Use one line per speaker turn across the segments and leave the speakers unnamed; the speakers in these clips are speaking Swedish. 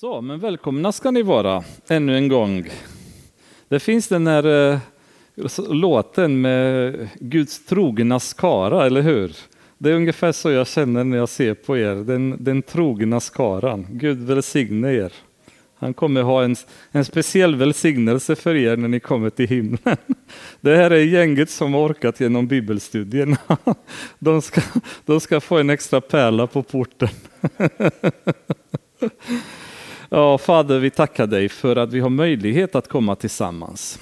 Så, men välkomna ska ni vara ännu en gång. Det finns den här eh, låten med Guds trogna skara, eller hur? Det är ungefär så jag känner när jag ser på er, den, den trogna skaran. Gud välsigne er. Han kommer ha en, en speciell välsignelse för er när ni kommer till himlen. Det här är gänget som har orkat genom bibelstudierna. De ska, de ska få en extra pärla på porten. Ja, Fader, vi tackar dig för att vi har möjlighet att komma tillsammans.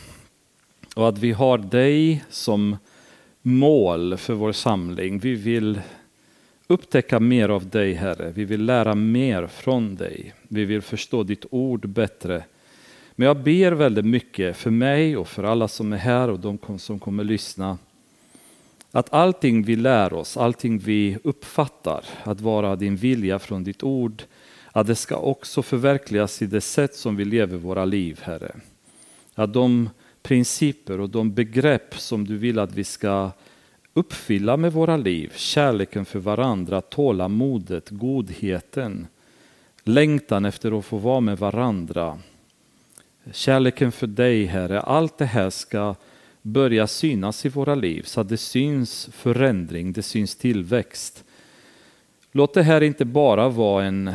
Och att vi har dig som mål för vår samling. Vi vill upptäcka mer av dig, Herre. Vi vill lära mer från dig. Vi vill förstå ditt ord bättre. Men jag ber väldigt mycket för mig och för alla som är här och de som kommer lyssna. Att allting vi lär oss, allting vi uppfattar att vara din vilja från ditt ord, att det ska också förverkligas i det sätt som vi lever våra liv, Herre. Att de principer och de begrepp som du vill att vi ska uppfylla med våra liv, kärleken för varandra, tålamodet, godheten, längtan efter att få vara med varandra, kärleken för dig, Herre, allt det här ska börja synas i våra liv så att det syns förändring, det syns tillväxt. Låt det här inte bara vara en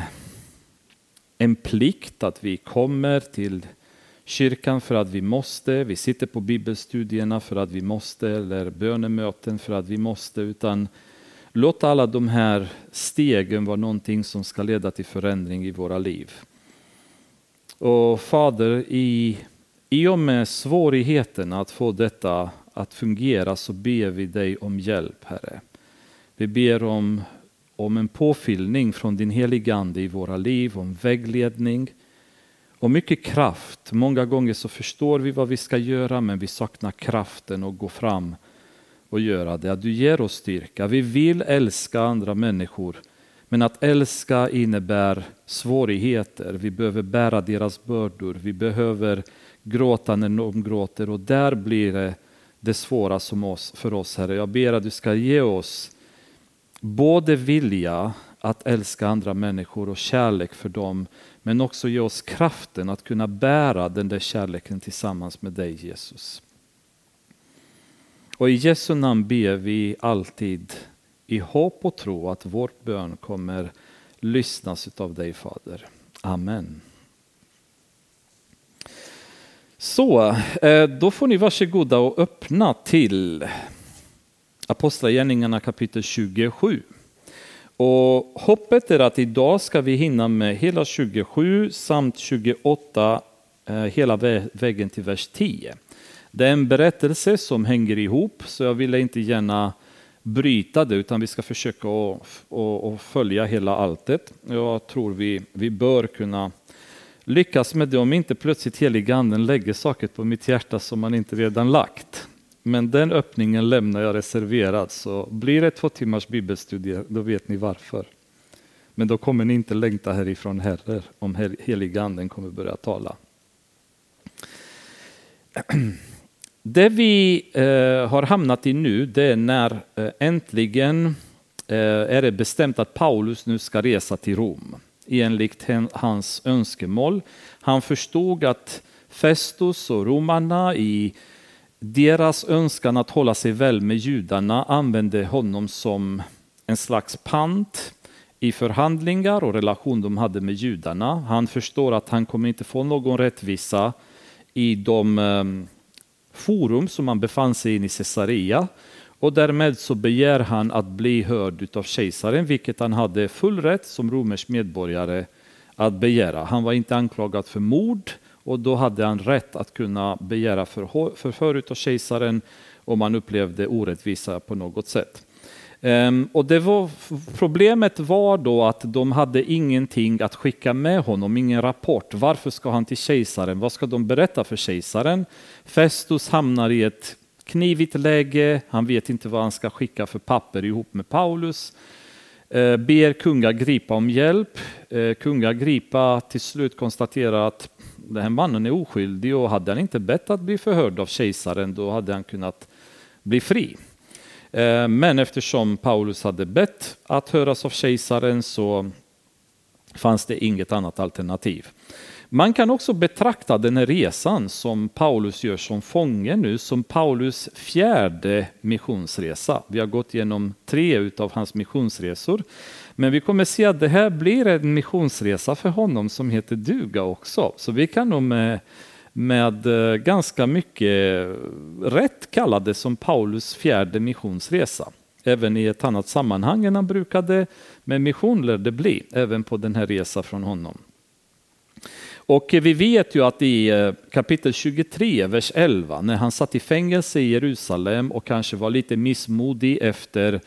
en plikt att vi kommer till kyrkan för att vi måste, vi sitter på bibelstudierna för att vi måste eller bönemöten för att vi måste, utan låt alla de här stegen vara någonting som ska leda till förändring i våra liv. Och Fader, i, i och med svårigheterna att få detta att fungera så ber vi dig om hjälp, Herre. Vi ber om om en påfyllning från din heliga Ande i våra liv, om vägledning och mycket kraft. Många gånger så förstår vi vad vi ska göra men vi saknar kraften att gå fram och göra det. Att du ger oss styrka. Vi vill älska andra människor men att älska innebär svårigheter. Vi behöver bära deras bördor. Vi behöver gråta när de gråter och där blir det det svåra som oss, för oss Herre. Jag ber att du ska ge oss både vilja att älska andra människor och kärlek för dem, men också ge oss kraften att kunna bära den där kärleken tillsammans med dig Jesus. Och i Jesu namn ber vi alltid i hopp och tro att vår bön kommer lyssnas av dig Fader. Amen. Så, eh, då får ni varsågoda och öppna till Apostlagärningarna kapitel 27. Och hoppet är att idag ska vi hinna med hela 27 samt 28 eh, hela vägen till vers 10. Det är en berättelse som hänger ihop så jag ville inte gärna bryta det utan vi ska försöka att följa hela alltet. Jag tror vi, vi bör kunna lyckas med det om inte plötsligt heliganden lägger saker på mitt hjärta som man inte redan lagt. Men den öppningen lämnar jag reserverad, så blir det två timmars bibelstudie, då vet ni varför. Men då kommer ni inte längta härifrån heller, om heliga anden kommer börja tala. Det vi eh, har hamnat i nu, det är när eh, äntligen eh, är det bestämt att Paulus nu ska resa till Rom enligt hans önskemål. Han förstod att Festus och romarna i deras önskan att hålla sig väl med judarna använde honom som en slags pant i förhandlingar och relation de hade med judarna. Han förstår att han kommer inte få någon rättvisa i de ehm, forum som han befann sig i i Caesarea och därmed så begär han att bli hörd av kejsaren, vilket han hade full rätt som romersk medborgare att begära. Han var inte anklagad för mord, och då hade han rätt att kunna begära förhör av kejsaren om han upplevde orättvisa på något sätt. Um, och det var, problemet var då att de hade ingenting att skicka med honom, ingen rapport. Varför ska han till kejsaren? Vad ska de berätta för kejsaren? Festus hamnar i ett knivigt läge, han vet inte vad han ska skicka för papper ihop med Paulus. Uh, ber kunga gripa om hjälp. Uh, gripa till slut konstaterar att den här mannen är oskyldig och hade han inte bett att bli förhörd av kejsaren då hade han kunnat bli fri. Eh, men eftersom Paulus hade bett att höras av kejsaren så fanns det inget annat alternativ. Man kan också betrakta den här resan som Paulus gör som fånge nu som Paulus fjärde missionsresa. Vi har gått igenom tre av hans missionsresor. Men vi kommer se att det här blir en missionsresa för honom som heter duga också. Så vi kan nog med, med eh, ganska mycket rätt kalla det som Paulus fjärde missionsresa. Även i ett annat sammanhang än han brukade. Men mission lär det bli, även på den här resan från honom. Och vi vet ju att i eh, kapitel 23, vers 11, när han satt i fängelse i Jerusalem och kanske var lite missmodig efter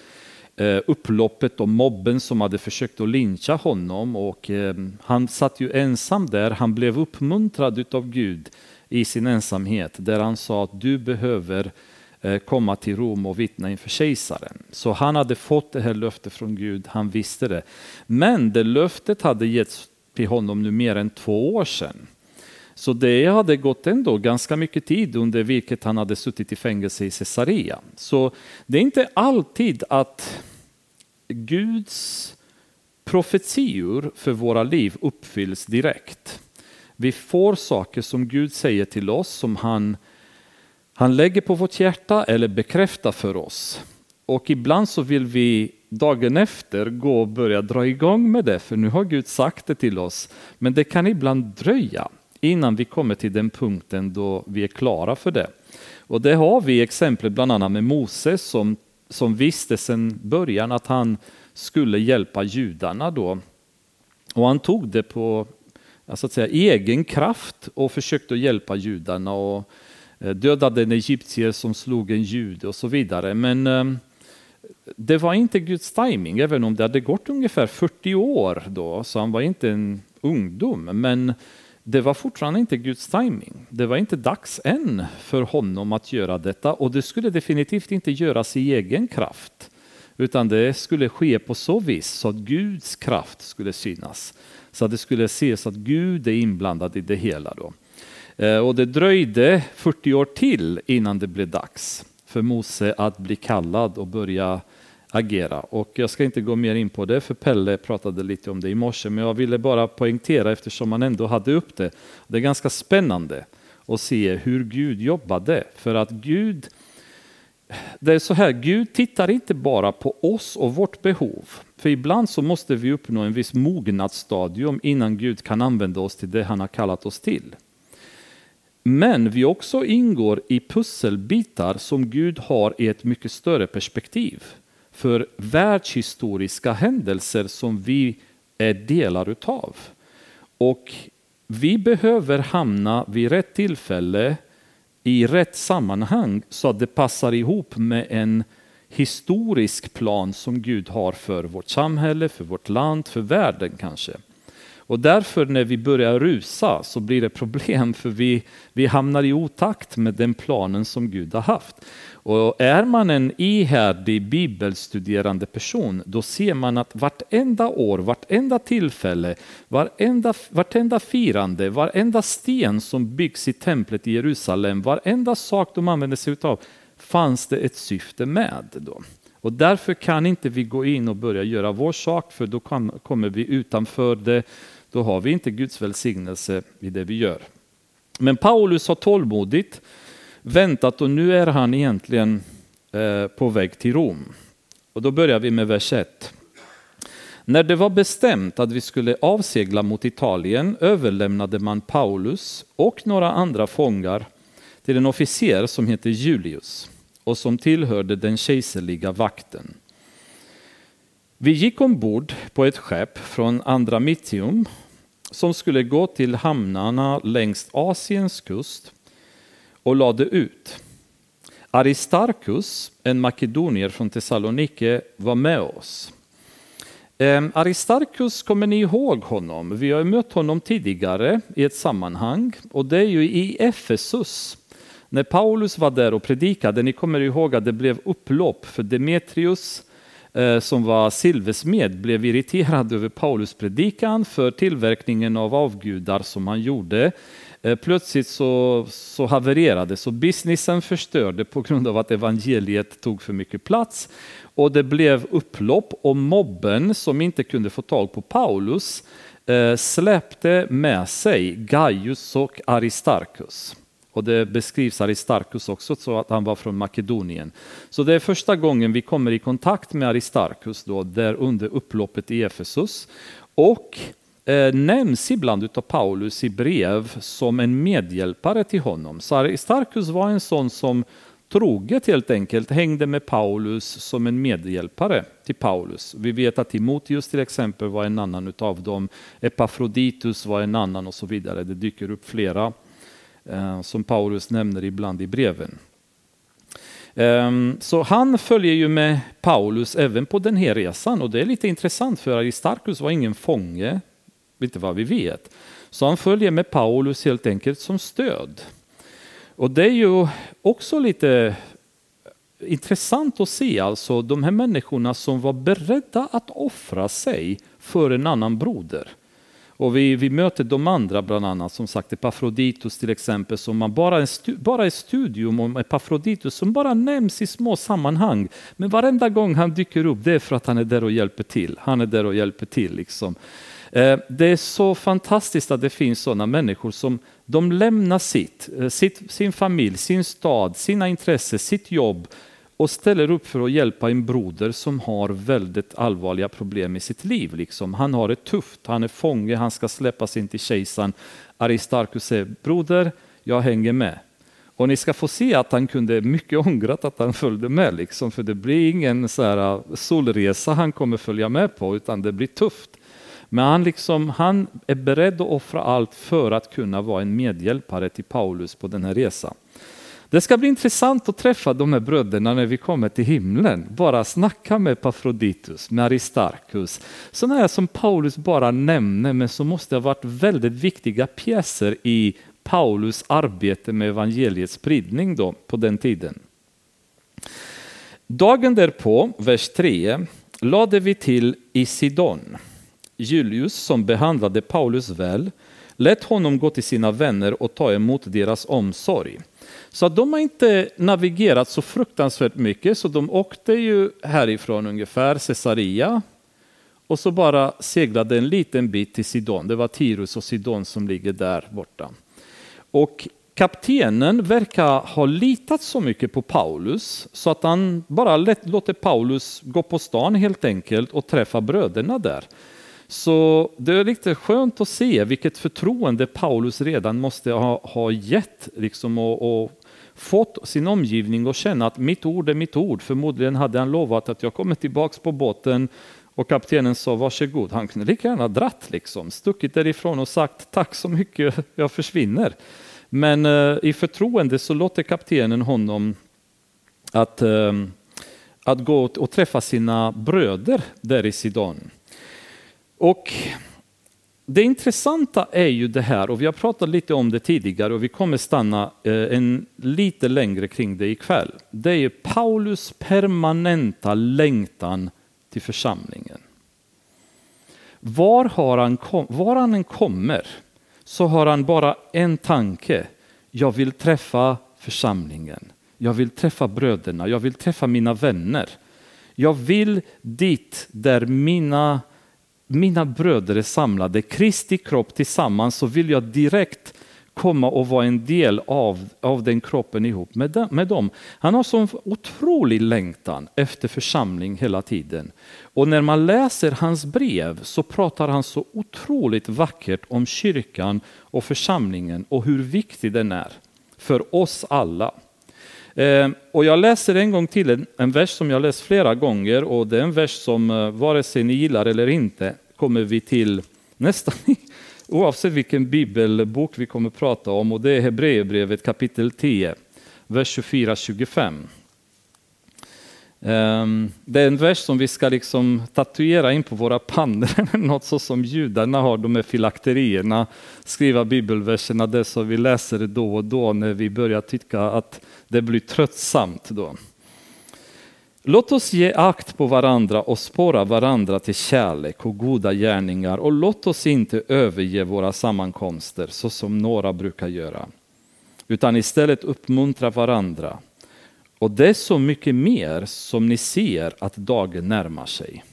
Eh, upploppet och mobben som hade försökt att lyncha honom och eh, han satt ju ensam där. Han blev uppmuntrad av Gud i sin ensamhet där han sa att du behöver eh, komma till Rom och vittna inför kejsaren. Så han hade fått det här löftet från Gud, han visste det. Men det löftet hade getts till honom nu mer än två år sedan. Så det hade gått ändå ganska mycket tid under vilket han hade suttit i fängelse i Caesarea. Så det är inte alltid att Guds profetior för våra liv uppfylls direkt. Vi får saker som Gud säger till oss som han, han lägger på vårt hjärta eller bekräftar för oss. Och ibland så vill vi dagen efter gå och börja dra igång med det, för nu har Gud sagt det till oss. Men det kan ibland dröja innan vi kommer till den punkten då vi är klara för det. Och det har vi exempel bland annat med Moses som, som visste sedan början att han skulle hjälpa judarna då. Och han tog det på så att säga, egen kraft och försökte hjälpa judarna och eh, dödade en egyptier som slog en jude och så vidare. Men eh, det var inte Guds timing, även om det hade gått ungefär 40 år då, så han var inte en ungdom. Men det var fortfarande inte Guds timing. Det var inte dags än för honom att göra detta och det skulle definitivt inte göras i egen kraft. Utan det skulle ske på så vis så att Guds kraft skulle synas. Så att det skulle ses att Gud är inblandad i det hela. Då. Eh, och det dröjde 40 år till innan det blev dags för Mose att bli kallad och börja agera. Och jag ska inte gå mer in på det, för Pelle pratade lite om det i morse, men jag ville bara poängtera eftersom man ändå hade upp det. Det är ganska spännande att se hur Gud jobbade, för att Gud det är så här, Gud tittar inte bara på oss och vårt behov. För ibland så måste vi uppnå en viss mognadsstadium innan Gud kan använda oss till det han har kallat oss till. Men vi också ingår i pusselbitar som Gud har i ett mycket större perspektiv. För världshistoriska händelser som vi är delar utav. Och vi behöver hamna vid rätt tillfälle i rätt sammanhang så att det passar ihop med en historisk plan som Gud har för vårt samhälle, för vårt land, för världen kanske. Och därför när vi börjar rusa så blir det problem för vi, vi hamnar i otakt med den planen som Gud har haft. Och är man en ihärdig bibelstuderande person då ser man att vartenda år, vartenda tillfälle, vartenda, vartenda firande, varenda sten som byggs i templet i Jerusalem, varenda sak de använder sig av fanns det ett syfte med. Då. Och därför kan inte vi gå in och börja göra vår sak för då kommer vi utanför det då har vi inte Guds välsignelse i det vi gör. Men Paulus har tålmodigt väntat och nu är han egentligen eh, på väg till Rom. Och då börjar vi med vers 1. När det var bestämt att vi skulle avsegla mot Italien överlämnade man Paulus och några andra fångar till en officer som hette Julius och som tillhörde den kejserliga vakten. Vi gick ombord på ett skepp från Andra Mittium som skulle gå till hamnarna längs Asiens kust och lade ut. Aristarchus, en makedonier från Thessalonike, var med oss. Aristarkus, Aristarchus, kommer ni ihåg honom? Vi har mött honom tidigare i ett sammanhang och det är ju i Efesus. När Paulus var där och predikade, ni kommer ihåg att det blev upplopp för Demetrius eh, som var silversmed blev irriterad över Paulus predikan för tillverkningen av avgudar som han gjorde. Eh, plötsligt så, så havererade, så businessen förstörde på grund av att evangeliet tog för mycket plats. Och det blev upplopp och mobben som inte kunde få tag på Paulus eh, släppte med sig Gaius och Aristarkus. Och det beskrivs Aristarkus också så att han var från Makedonien. Så det är första gången vi kommer i kontakt med Aristarkus då, där under upploppet i Efesus. Och eh, nämns ibland av Paulus i brev som en medhjälpare till honom. Så var en sån som troget helt enkelt hängde med Paulus som en medhjälpare till Paulus. Vi vet att Timoteus till exempel var en annan av dem, Epafroditus var en annan och så vidare. Det dyker upp flera eh, som Paulus nämner ibland i breven. Ehm, så han följer ju med Paulus även på den här resan och det är lite intressant för Aristarchus var ingen fånge, inte vad vi vet. Så han följer med Paulus helt enkelt som stöd. Och det är ju också lite intressant att se alltså de här människorna som var beredda att offra sig för en annan broder. Och vi, vi möter de andra, bland annat som sagt Epafroditus till exempel, som man bara, en stu, bara ett studium om Epafroditus som bara nämns i små sammanhang. Men varenda gång han dyker upp, det är för att han är där och hjälper till. Han är där och hjälper till. Liksom. Eh, det är så fantastiskt att det finns sådana människor som de lämnar sitt, eh, sitt, sin familj, sin stad, sina intressen, sitt jobb och ställer upp för att hjälpa en broder som har väldigt allvarliga problem i sitt liv. Liksom. Han har det tufft, han är fånge, han ska släppas in till kejsaren. Aristarchus säger, broder, jag hänger med. Och ni ska få se att han kunde mycket ångrat att han följde med, liksom, för det blir ingen så här eh, solresa han kommer följa med på, utan det blir tufft. Men han, liksom, han är beredd att offra allt för att kunna vara en medhjälpare till Paulus på den här resan. Det ska bli intressant att träffa de här bröderna när vi kommer till himlen. Bara snacka med Pafroditus, med Aristarchus. Sådana här som Paulus bara nämner men som måste ha varit väldigt viktiga pjäser i Paulus arbete med evangeliets spridning då, på den tiden. Dagen därpå, vers 3, lade vi till i Sidon. Julius, som behandlade Paulus väl, lät honom gå till sina vänner och ta emot deras omsorg. Så de har inte navigerat så fruktansvärt mycket, så de åkte ju härifrån ungefär Caesarea och så bara seglade en liten bit till Sidon. Det var Tirus och Sidon som ligger där borta. Och kaptenen verkar ha litat så mycket på Paulus så att han bara låter Paulus gå på stan helt enkelt och träffa bröderna där. Så det är lite skönt att se vilket förtroende Paulus redan måste ha, ha gett liksom, och, och fått sin omgivning att känna att mitt ord är mitt ord. Förmodligen hade han lovat att jag kommer tillbaks på båten och kaptenen sa varsågod. Han kunde lika gärna dratt liksom, stuckit därifrån och sagt tack så mycket, jag försvinner. Men eh, i förtroende så låter kaptenen honom att, eh, att gå och träffa sina bröder där i Sidon. Och det intressanta är ju det här, och vi har pratat lite om det tidigare och vi kommer stanna eh, en lite längre kring det ikväll. Det är ju Paulus permanenta längtan till församlingen. Var, har han kom, var han än kommer så har han bara en tanke. Jag vill träffa församlingen. Jag vill träffa bröderna. Jag vill träffa mina vänner. Jag vill dit där mina mina bröder är samlade, Kristi kropp tillsammans, så vill jag direkt komma och vara en del av, av den kroppen ihop med dem, med dem. Han har sån otrolig längtan efter församling hela tiden. Och när man läser hans brev så pratar han så otroligt vackert om kyrkan och församlingen och hur viktig den är för oss alla. Eh, och jag läser en gång till en, en vers som jag läst flera gånger och det är en vers som eh, vare sig ni gillar eller inte kommer vi till nästan oavsett vilken bibelbok vi kommer prata om och det är Hebreerbrevet kapitel 10, vers 24-25. Ehm, det är en vers som vi ska liksom tatuera in på våra pannor, något så som judarna har de här filakterierna, skriva bibelverserna det som vi läser då och då när vi börjar tycka att det blir tröttsamt. Då. Låt oss ge akt på varandra och spåra varandra till kärlek och goda gärningar och låt oss inte överge våra sammankomster så som några brukar göra, utan istället uppmuntra varandra. Och det är så mycket mer som ni ser att dagen närmar sig.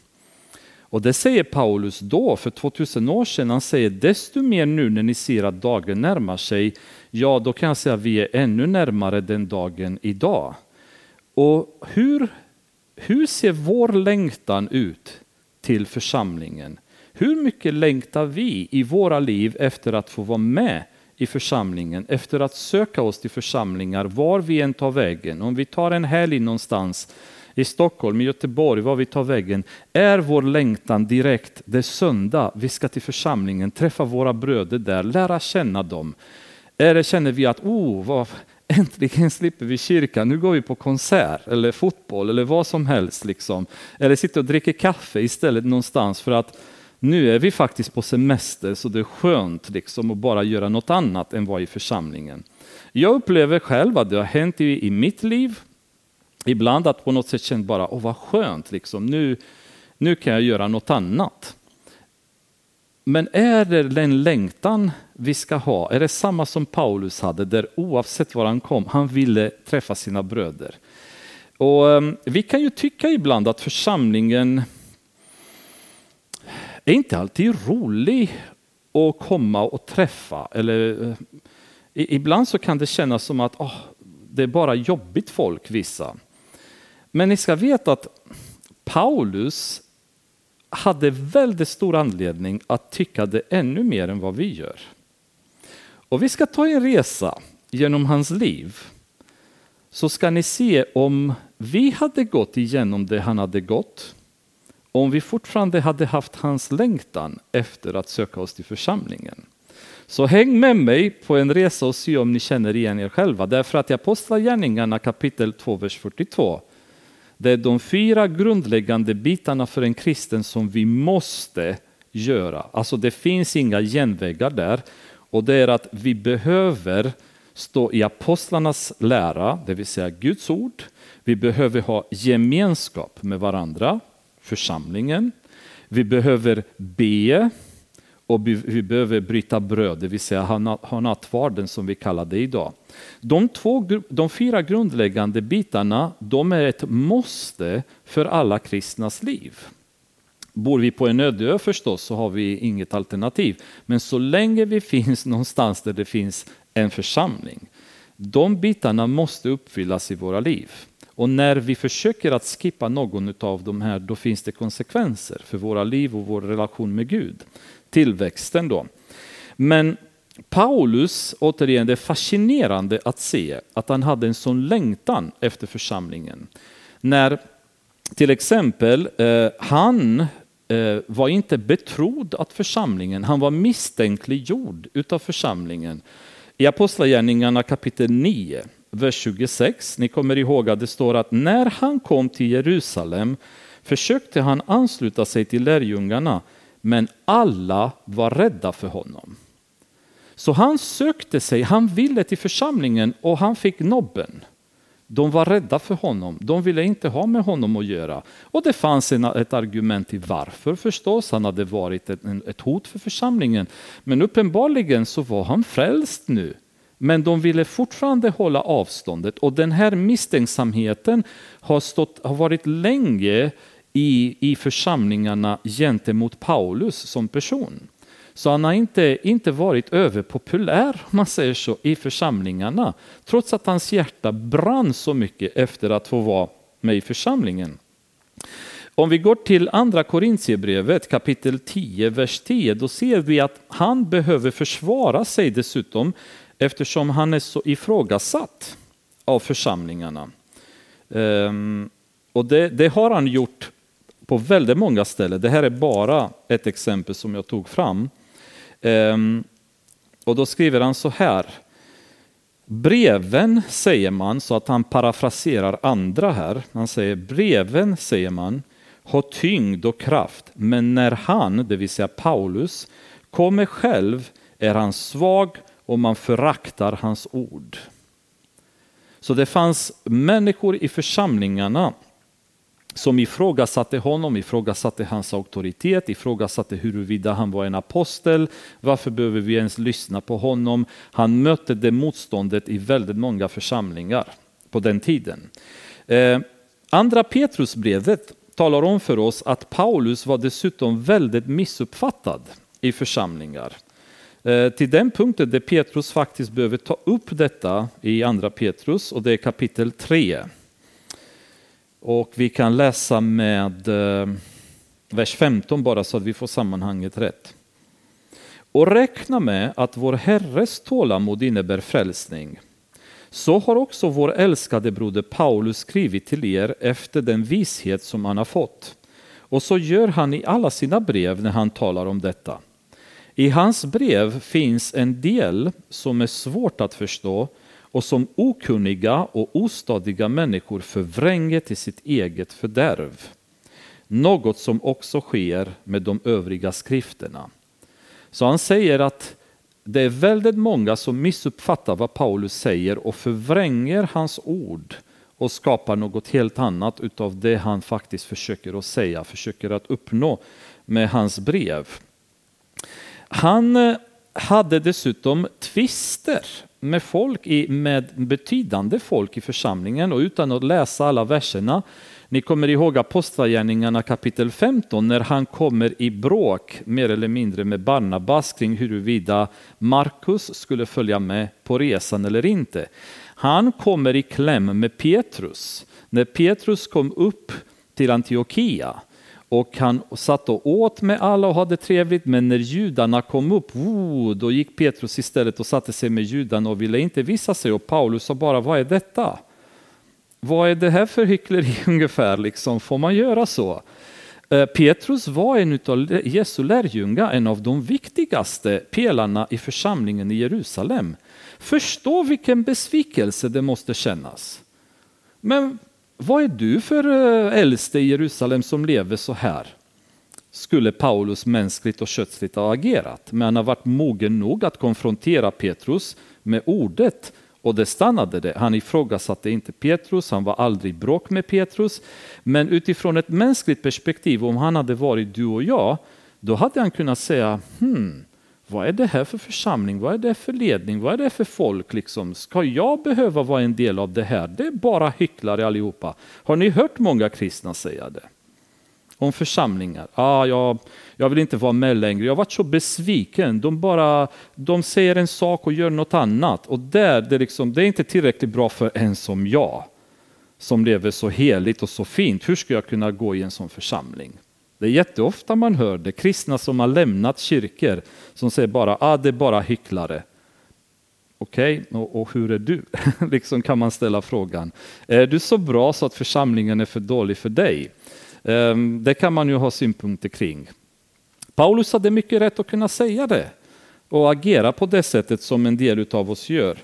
Och det säger Paulus då, för 2000 år sedan. Han säger desto mer nu när ni ser att dagen närmar sig, ja då kan jag säga att vi är ännu närmare den dagen idag. Och hur, hur ser vår längtan ut till församlingen? Hur mycket längtar vi i våra liv efter att få vara med i församlingen, efter att söka oss till församlingar var vi än tar vägen. Om vi tar en helg någonstans i Stockholm, i Göteborg, var vi tar vägen, är vår längtan direkt det söndag vi ska till församlingen, träffa våra bröder där, lära känna dem. Eller känner vi att oh, vad, äntligen slipper vi kyrkan, nu går vi på konsert eller fotboll eller vad som helst. Liksom. Eller sitter och dricker kaffe istället någonstans för att nu är vi faktiskt på semester så det är skönt liksom att bara göra något annat än vara i församlingen. Jag upplever själv att det har hänt i, i mitt liv ibland att på något sätt känt bara, åh vad skönt, liksom. nu, nu kan jag göra något annat. Men är det den längtan vi ska ha? Är det samma som Paulus hade, där oavsett var han kom, han ville träffa sina bröder? Och ehm, Vi kan ju tycka ibland att församlingen är inte alltid rolig att komma och träffa. Eller, eh, ibland så kan det kännas som att oh, det är bara jobbigt folk, vissa. Men ni ska veta att Paulus hade väldigt stor anledning att tycka det ännu mer än vad vi gör. Och vi ska ta en resa genom hans liv. Så ska ni se om vi hade gått igenom det han hade gått, om vi fortfarande hade haft hans längtan efter att söka oss till församlingen. Så häng med mig på en resa och se om ni känner igen er själva. Därför att i Apostlagärningarna kapitel 2, vers 42 det är de fyra grundläggande bitarna för en kristen som vi måste göra. Alltså det finns inga genvägar där. Och det är att vi behöver stå i apostlarnas lära, det vill säga Guds ord. Vi behöver ha gemenskap med varandra, församlingen. Vi behöver be och vi behöver bryta bröd, det vill säga ha nattvarden som vi kallar det idag. De, två, de fyra grundläggande bitarna de är ett måste för alla kristnas liv. Bor vi på en öde ö förstås så har vi inget alternativ. Men så länge vi finns någonstans där det finns en församling, de bitarna måste uppfyllas i våra liv. Och när vi försöker att skippa någon av de här, då finns det konsekvenser för våra liv och vår relation med Gud. Tillväxten då. Men Paulus, återigen, det är fascinerande att se att han hade en sån längtan efter församlingen. När till exempel eh, han eh, var inte betrodd att församlingen, han var misstänkliggjord utav församlingen. I Apostlagärningarna kapitel 9, vers 26, ni kommer ihåg att det står att när han kom till Jerusalem försökte han ansluta sig till lärjungarna, men alla var rädda för honom. Så han sökte sig, han ville till församlingen och han fick nobben. De var rädda för honom, de ville inte ha med honom att göra. Och det fanns en, ett argument till varför förstås, han hade varit ett, ett hot för församlingen. Men uppenbarligen så var han frälst nu. Men de ville fortfarande hålla avståndet och den här misstänksamheten har, stått, har varit länge i, i församlingarna gentemot Paulus som person. Så han har inte, inte varit överpopulär, om man säger så, i församlingarna. Trots att hans hjärta brann så mycket efter att få vara med i församlingen. Om vi går till andra Korintierbrevet kapitel 10, vers 10, då ser vi att han behöver försvara sig dessutom eftersom han är så ifrågasatt av församlingarna. Um, och det, det, har han gjort på väldigt många ställen. Det här är bara ett exempel som jag tog fram. Um, och då skriver han så här. Breven säger man, så att han parafraserar andra här. Han säger breven säger man har tyngd och kraft, men när han, det vill säga Paulus, kommer själv är han svag och man föraktar hans ord. Så det fanns människor i församlingarna som ifrågasatte honom, ifrågasatte hans auktoritet, ifrågasatte huruvida han var en apostel. Varför behöver vi ens lyssna på honom? Han mötte det motståndet i väldigt många församlingar på den tiden. Eh, andra Petrusbrevet talar om för oss att Paulus var dessutom väldigt missuppfattad i församlingar. Eh, till den punkten där Petrus faktiskt behöver ta upp detta i andra Petrus och det är kapitel 3. Och vi kan läsa med eh, vers 15 bara så att vi får sammanhanget rätt. Och räkna med att vår Herres tålamod innebär frälsning. Så har också vår älskade broder Paulus skrivit till er efter den vishet som han har fått. Och så gör han i alla sina brev när han talar om detta. I hans brev finns en del som är svårt att förstå och som okunniga och ostadiga människor förvränger till sitt eget fördärv. Något som också sker med de övriga skrifterna. Så han säger att det är väldigt många som missuppfattar vad Paulus säger och förvränger hans ord och skapar något helt annat utav det han faktiskt försöker att säga, försöker att uppnå med hans brev. Han eh, hade dessutom tvister med folk, med betydande folk i församlingen och utan att läsa alla verserna ni kommer ihåg Apostlagärningarna kapitel 15 när han kommer i bråk mer eller mindre med Barnabas kring huruvida Markus skulle följa med på resan eller inte. Han kommer i kläm med Petrus. När Petrus kom upp till Antiochia och han satt och åt med alla och hade trevligt, men när judarna kom upp, oh, då gick Petrus istället och satte sig med judarna och ville inte visa sig och Paulus sa bara, vad är detta? Vad är det här för hyckleri ungefär, liksom? får man göra så? Eh, Petrus var en av Jesu lärjungar, en av de viktigaste pelarna i församlingen i Jerusalem. Förstå vilken besvikelse det måste kännas. Men vad är du för eh, äldste i Jerusalem som lever så här? Skulle Paulus mänskligt och kötsligt ha agerat, men han har varit mogen nog att konfrontera Petrus med ordet och det stannade det. Han ifrågasatte inte Petrus, han var aldrig bråk med Petrus. Men utifrån ett mänskligt perspektiv, om han hade varit du och jag, då hade han kunnat säga, hmm, vad är det här för församling, vad är det för ledning, vad är det för folk? Liksom? Ska jag behöva vara en del av det här? Det är bara hycklare allihopa. Har ni hört många kristna säga det? om församlingar. Ah, jag, jag vill inte vara med längre. Jag har varit så besviken. De, bara, de säger en sak och gör något annat. Och där, det, liksom, det är inte tillräckligt bra för en som jag, som lever så heligt och så fint. Hur ska jag kunna gå i en sån församling? Det är jätteofta man hör det, kristna som har lämnat kyrkor, som säger bara ah, det är bara hycklare. Okej, okay, och, och, hur är du? liksom kan man ställa frågan. Är du så bra så att församlingen är för dålig för dig? Um, det kan man ju ha synpunkter kring. Paulus hade mycket rätt att kunna säga det och agera på det sättet som en del av oss gör.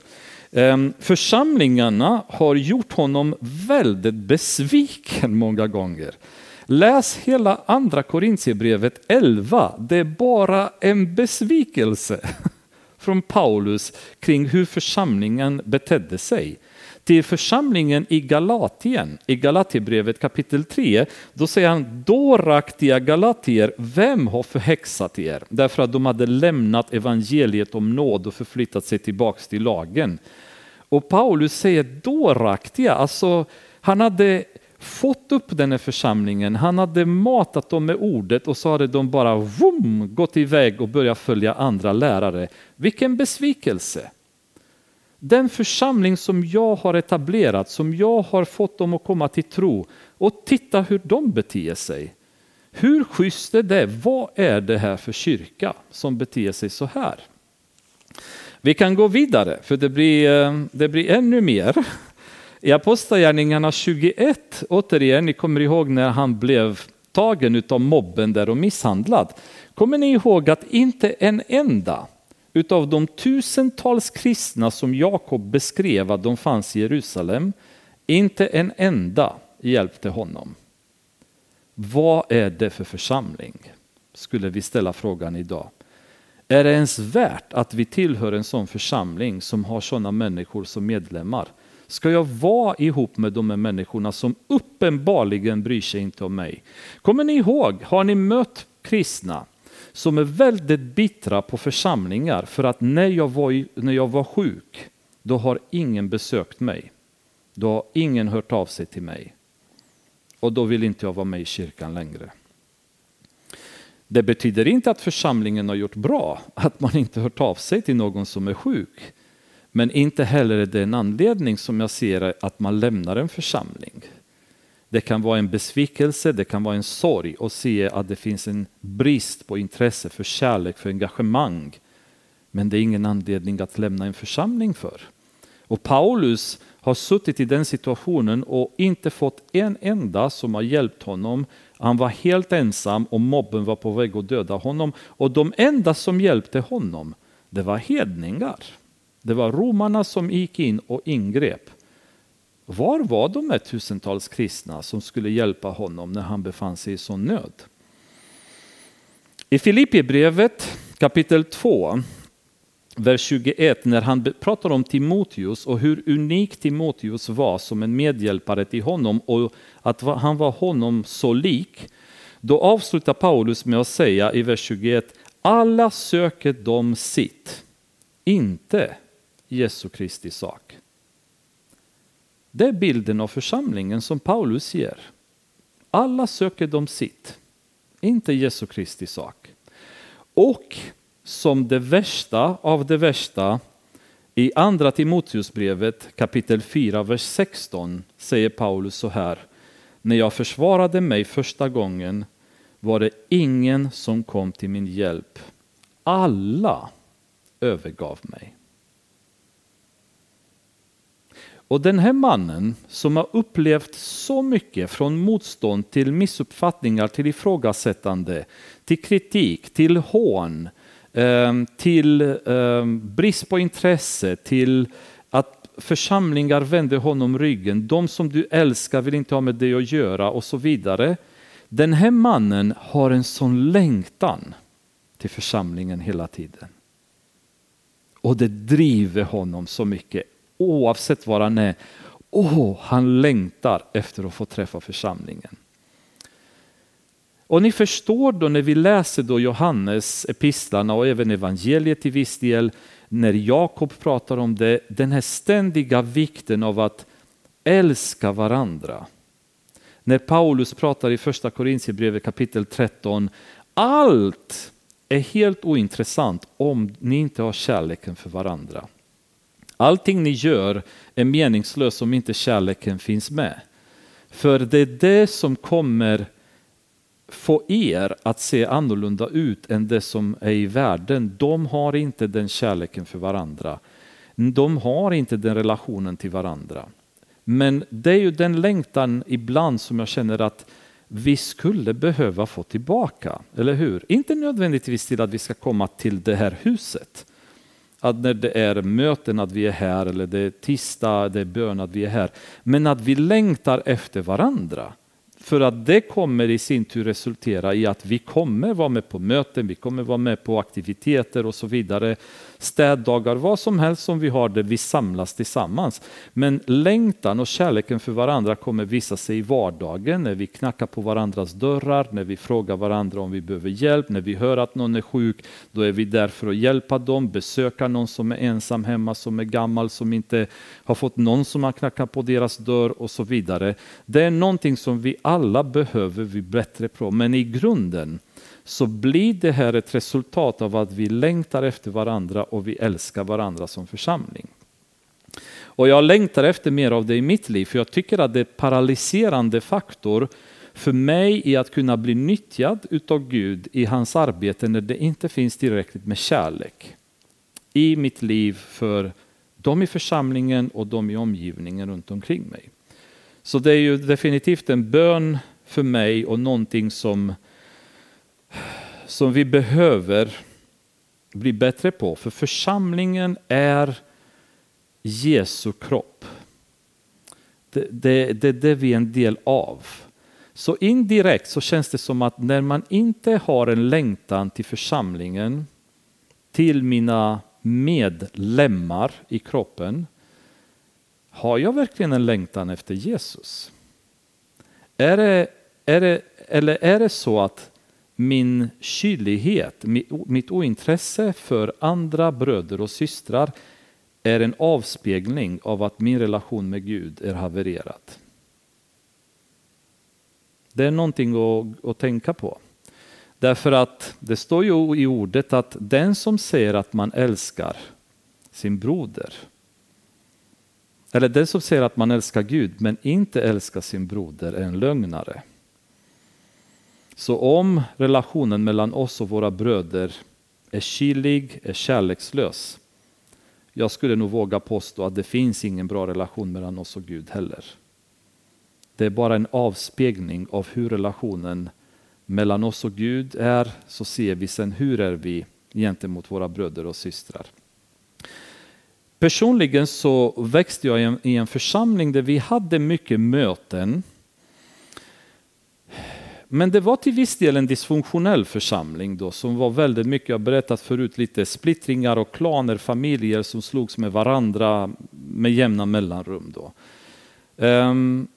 Ehm, församlingarna har gjort honom väldigt besviken många gånger. Läs hela andra Korintierbrevet 11. Det är bara en besvikelse från Paulus kring hur församlingen betedde sig till församlingen i Galatien, i Galatierbrevet kapitel 3, då säger han, dåraktiga galatier, vem har förhäxat er? Därför att de hade lämnat evangeliet om nåd och förflyttat sig tillbaks till lagen. Och Paulus säger dåraktiga, alltså han hade fått upp den här församlingen, han hade matat dem med ordet och så hade de bara vroom, gått iväg och börjat följa andra lärare. Vilken besvikelse! Den församling som jag har etablerat, som jag har fått dem att komma till tro och titta hur de beter sig. Hur schysst är det? Vad är det här för kyrka som beter sig så här? Vi kan gå vidare för det blir, eh, det blir ännu mer. I Apostlagärningarna 21, återigen, ni kommer ihåg när han blev tagen av mobben där och misshandlad. Kommer ni ihåg att inte en enda utav de tusentals kristna som Jakob beskrev att de fanns i Jerusalem, inte en enda hjälpte honom. Vad är det för församling? Skulle vi ställa frågan idag. Är det ens värt att vi tillhör en sån församling som har sådana människor som medlemmar? Ska jag vara ihop med de här människorna som uppenbarligen bryr sig inte om mig? Kommer ni ihåg, har ni mött kristna som är väldigt bittra på församlingar för att när jag var, när jag var sjuk, då har ingen besökt mig. Då har ingen hört av sig till mig. och då vill inte jag vara med i kyrkan längre. Det betyder inte att församlingen har gjort bra, att man inte hört av sig till någon som är sjuk. Men inte heller är det en anledning som jag ser att man lämnar en församling. Det kan vara en besvikelse, det kan vara en sorg och se att det finns en brist på intresse för kärlek, för engagemang. Men det är ingen anledning att lämna en församling för. Och Paulus har suttit i den situationen och inte fått en enda som har hjälpt honom. Han var helt ensam och mobben var på väg att döda honom. Och de enda som hjälpte honom, det var hedningar. Det var romarna som gick in och ingrep. Var var de här tusentals kristna som skulle hjälpa honom när han befann sig i sån nöd? I Filipperbrevet kapitel 2, vers 21, när han pratar om Timoteus och hur unik Timoteus var som en medhjälpare till honom och att han var honom så lik, då avslutar Paulus med att säga i vers 21, alla söker de sitt, inte Jesu Kristi sak. Det är bilden av församlingen som Paulus ger. Alla söker de sitt, inte Jesu Kristi sak. Och som det värsta av det värsta i andra Timoteusbrevet kapitel 4, vers 16 säger Paulus så här. När jag försvarade mig första gången var det ingen som kom till min hjälp. Alla övergav mig. Och den här mannen som har upplevt så mycket från motstånd till missuppfattningar, till ifrågasättande, till kritik, till hån, ehm, till ehm, brist på intresse, till att församlingar vänder honom ryggen. De som du älskar vill inte ha med dig att göra och så vidare. Den här mannen har en sån längtan till församlingen hela tiden. Och det driver honom så mycket oavsett var han är. Oh, han längtar efter att få träffa församlingen. Och ni förstår då när vi läser då Johannes epistlarna och även evangeliet till viss del, när Jakob pratar om det, den här ständiga vikten av att älska varandra. När Paulus pratar i första Korintierbrevet kapitel 13, allt är helt ointressant om ni inte har kärleken för varandra. Allting ni gör är meningslöst om inte kärleken finns med. För det är det som kommer få er att se annorlunda ut än det som är i världen. De har inte den kärleken för varandra. De har inte den relationen till varandra. Men det är ju den längtan ibland som jag känner att vi skulle behöva få tillbaka, eller hur? Inte nödvändigtvis till att vi ska komma till det här huset, att när det är möten att vi är här eller det är tisdag, det är bön att vi är här. Men att vi längtar efter varandra. För att det kommer i sin tur resultera i att vi kommer vara med på möten, vi kommer vara med på aktiviteter och så vidare. Städdagar, vad som helst som vi har där vi samlas tillsammans. Men längtan och kärleken för varandra kommer visa sig i vardagen, när vi knackar på varandras dörrar, när vi frågar varandra om vi behöver hjälp, när vi hör att någon är sjuk, då är vi där för att hjälpa dem, besöka någon som är ensam hemma, som är gammal, som inte har fått någon som har knackat på deras dörr och så vidare. Det är någonting som vi alla behöver bli bättre på, men i grunden så blir det här ett resultat av att vi längtar efter varandra och vi älskar varandra som församling. Och jag längtar efter mer av det i mitt liv, för jag tycker att det är en paralyserande faktor för mig i att kunna bli nyttjad utav Gud i hans arbete när det inte finns tillräckligt med kärlek i mitt liv för de i församlingen och de i omgivningen runt omkring mig. Så det är ju definitivt en bön för mig och någonting som, som vi behöver bli bättre på. För församlingen är Jesu kropp. Det är det, det, det vi är en del av. Så indirekt så känns det som att när man inte har en längtan till församlingen, till mina medlemmar i kroppen, har jag verkligen en längtan efter Jesus? Är det, är det, eller är det så att min kylighet, mitt ointresse för andra bröder och systrar är en avspegling av att min relation med Gud är havererad? Det är någonting att, att tänka på. Därför att det står ju i ordet att den som säger att man älskar sin broder, eller den som säger att man älskar Gud men inte älskar sin broder är en lögnare. Så om relationen mellan oss och våra bröder är kylig, är kärlekslös, jag skulle nog våga påstå att det finns ingen bra relation mellan oss och Gud heller. Det är bara en avspegling av hur relationen mellan oss och Gud är, så ser vi sen hur är vi gentemot våra bröder och systrar. Personligen så växte jag i en församling där vi hade mycket möten. Men det var till viss del en dysfunktionell församling då som var väldigt mycket, jag har berättat förut, lite splittringar och klaner, familjer som slogs med varandra med jämna mellanrum. Då. Um,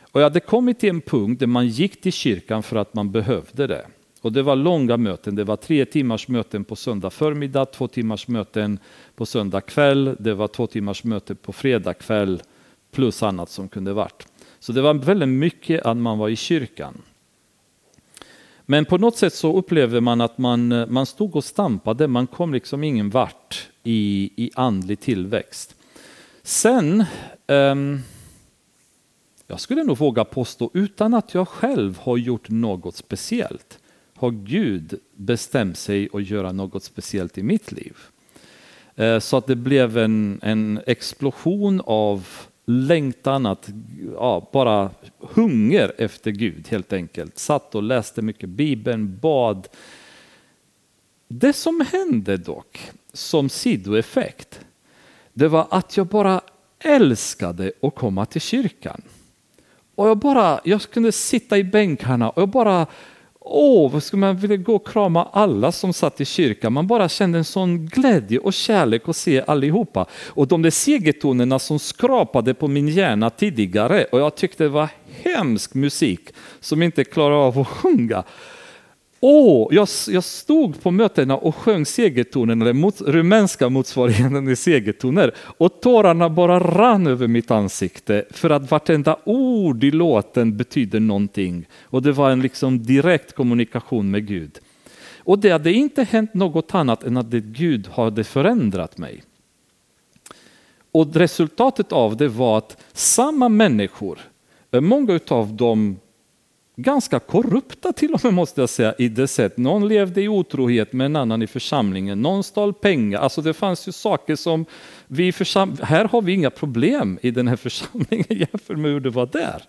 och jag hade kommit till en punkt där man gick till kyrkan för att man behövde det. Och det var långa möten, det var tre timmars möten på söndag förmiddag, två timmars möten på söndag kväll, det var två timmars möte på fredag kväll plus annat som kunde varit. Så det var väldigt mycket att man var i kyrkan. Men på något sätt så upplevde man att man, eh, man stod och stampade, man kom liksom ingen vart i, i andlig tillväxt. Sen, um, jag skulle nog våga påstå utan att jag själv har gjort något speciellt, har Gud bestämt sig att göra något speciellt i mitt liv. Eh, så att det blev en, en explosion av längtan att ja, bara hunger efter Gud helt enkelt. Satt och läste mycket Bibeln, bad. Det som hände dock som sidoeffekt, det var att jag bara älskade att komma till kyrkan. Och jag bara, jag kunde sitta i bänkarna och jag bara Åh, vad skulle man vilja gå och krama alla som satt i kyrkan. Man bara kände en sån glädje och kärlek att se allihopa. Och de där segertonerna som skrapade på min hjärna tidigare och jag tyckte det var hemsk musik som inte klarade av att sjunga. Åh, jag, jag stod på mötena och sjöng segertonen, eller mot, rumänska motsvarigheten i segertoner, och tårarna bara rann över mitt ansikte för att vartenda ord i låten betyder någonting. Och det var en liksom direkt kommunikation med Gud. Och det hade inte hänt något annat än att det Gud hade förändrat mig. Och resultatet av det var att samma människor, många av dem ganska korrupta till och med måste jag säga i det sätt. Någon levde i otrohet med en annan i församlingen, någon stal pengar. Alltså det fanns ju saker som vi försam... här har vi inga problem i den här församlingen jämfört med hur det var där.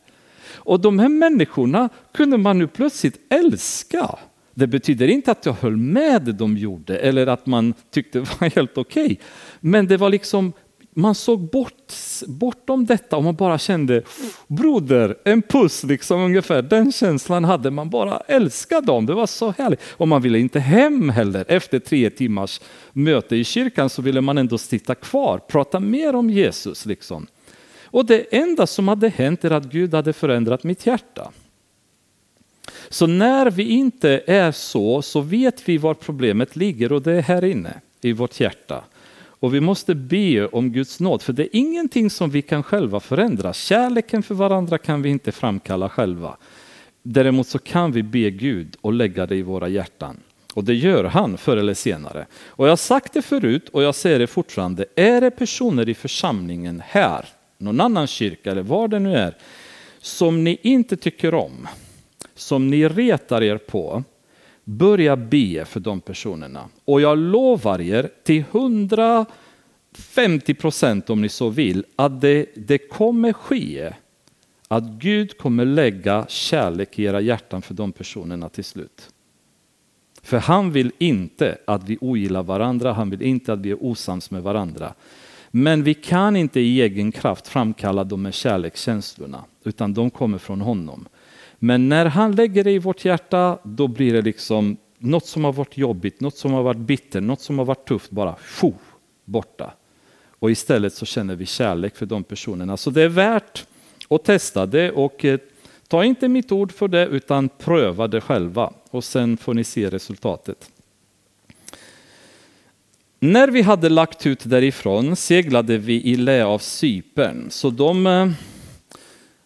Och de här människorna kunde man nu plötsligt älska. Det betyder inte att jag höll med det de gjorde eller att man tyckte det var helt okej. Okay. Men det var liksom man såg bort, bortom detta och man bara kände broder, en puss liksom ungefär. Den känslan hade man bara älskade dem. Det var så härligt. Och man ville inte hem heller. Efter tre timmars möte i kyrkan så ville man ändå sitta kvar, prata mer om Jesus liksom. Och det enda som hade hänt är att Gud hade förändrat mitt hjärta. Så när vi inte är så, så vet vi var problemet ligger och det är här inne i vårt hjärta. Och vi måste be om Guds nåd, för det är ingenting som vi kan själva förändra. Kärleken för varandra kan vi inte framkalla själva. Däremot så kan vi be Gud och lägga det i våra hjärtan. Och det gör han förr eller senare. Och jag har sagt det förut och jag säger det fortfarande. Är det personer i församlingen här, någon annan kyrka eller var det nu är, som ni inte tycker om, som ni retar er på, Börja be för de personerna. Och jag lovar er till 150 procent om ni så vill att det, det kommer ske. Att Gud kommer lägga kärlek i era hjärtan för de personerna till slut. För han vill inte att vi ogillar varandra, han vill inte att vi är osams med varandra. Men vi kan inte i egen kraft framkalla de här kärlekskänslorna, utan de kommer från honom. Men när han lägger det i vårt hjärta, då blir det liksom något som har varit jobbigt, något som har varit bitter, något som har varit tufft, bara fo, borta. Och istället så känner vi kärlek för de personerna. Så det är värt att testa det och eh, ta inte mitt ord för det utan pröva det själva och sen får ni se resultatet. När vi hade lagt ut därifrån seglade vi i lä av Cypern, så de eh,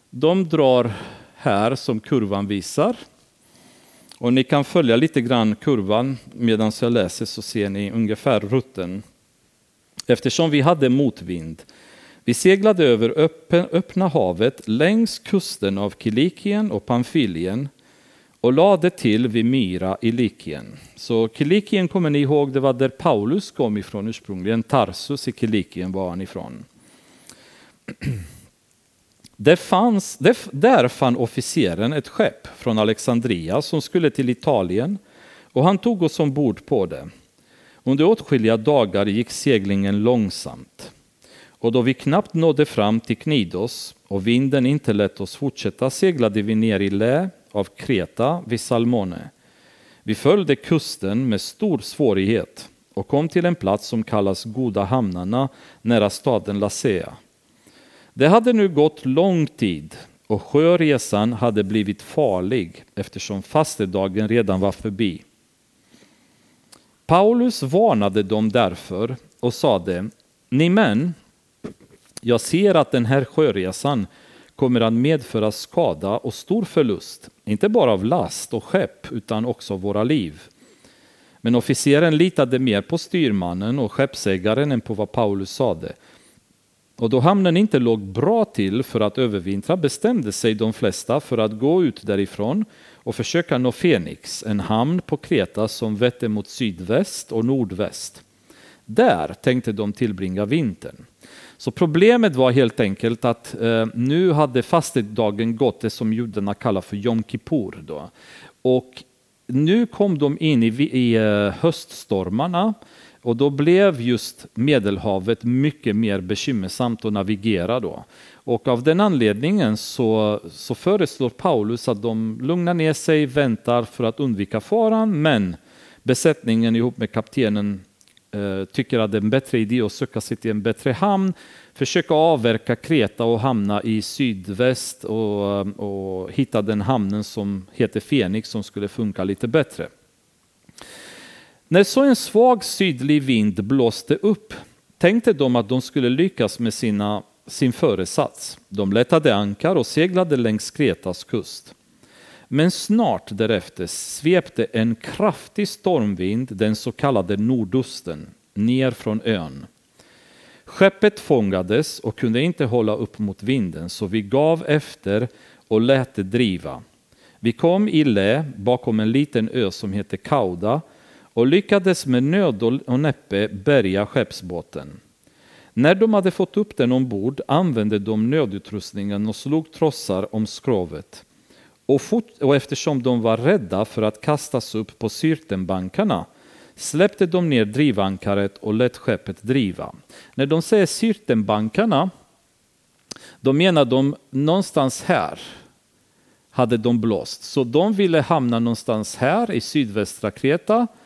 De drar här som kurvan visar. Och ni kan följa lite grann kurvan medan jag läser så ser ni ungefär rutten. Eftersom vi hade motvind. Vi seglade över öppen, öppna havet längs kusten av Kilikien och Pamfylien och lade till vid Myra i Likien. Så Kilikien kommer ni ihåg, det var där Paulus kom ifrån ursprungligen. Tarsus i Kilikien var han ifrån. Det fanns, där fann officeren ett skepp från Alexandria som skulle till Italien och han tog oss ombord på det. Under åtskilliga dagar gick seglingen långsamt. Och då vi knappt nådde fram till Knidos och vinden inte lät oss fortsätta seglade vi ner i lä av Kreta vid Salmone. Vi följde kusten med stor svårighet och kom till en plats som kallas Goda hamnarna nära staden Lasea. Det hade nu gått lång tid och sjöresan hade blivit farlig eftersom fastedagen redan var förbi. Paulus varnade dem därför och sade, ni män, jag ser att den här sjöresan kommer att medföra skada och stor förlust, inte bara av last och skepp utan också av våra liv. Men officeren litade mer på styrmannen och skeppsägaren än på vad Paulus sade. Och då hamnen inte låg bra till för att övervintra bestämde sig de flesta för att gå ut därifrån och försöka nå Fenix, en hamn på Kreta som vette mot sydväst och nordväst. Där tänkte de tillbringa vintern. Så problemet var helt enkelt att eh, nu hade fastedagen gått det som judarna kallar för Jom Kippur. Då. Och nu kom de in i, i eh, höststormarna och då blev just Medelhavet mycket mer bekymmersamt att navigera då. Och av den anledningen så, så föreslår Paulus att de lugnar ner sig, väntar för att undvika faran, men besättningen ihop med kaptenen eh, tycker att det är en bättre idé att söka sig till en bättre hamn, försöka avverka Kreta och hamna i sydväst och, och hitta den hamnen som heter Fenix som skulle funka lite bättre. När så en svag sydlig vind blåste upp tänkte de att de skulle lyckas med sina, sin föresats. De lättade ankar och seglade längs Kretas kust. Men snart därefter svepte en kraftig stormvind, den så kallade nordosten, ner från ön. Skeppet fångades och kunde inte hålla upp mot vinden, så vi gav efter och lät det driva. Vi kom i lä bakom en liten ö som heter Kauda och lyckades med nöd och näppe bärga skeppsbåten. När de hade fått upp den ombord använde de nödutrustningen och slog trossar om skrovet. Och, fort, och eftersom de var rädda för att kastas upp på syrtenbankarna släppte de ner drivankaret och lät skeppet driva. När de säger syrtenbankarna, då menar de någonstans här hade de blåst. Så de ville hamna någonstans här i sydvästra Kreta Eh,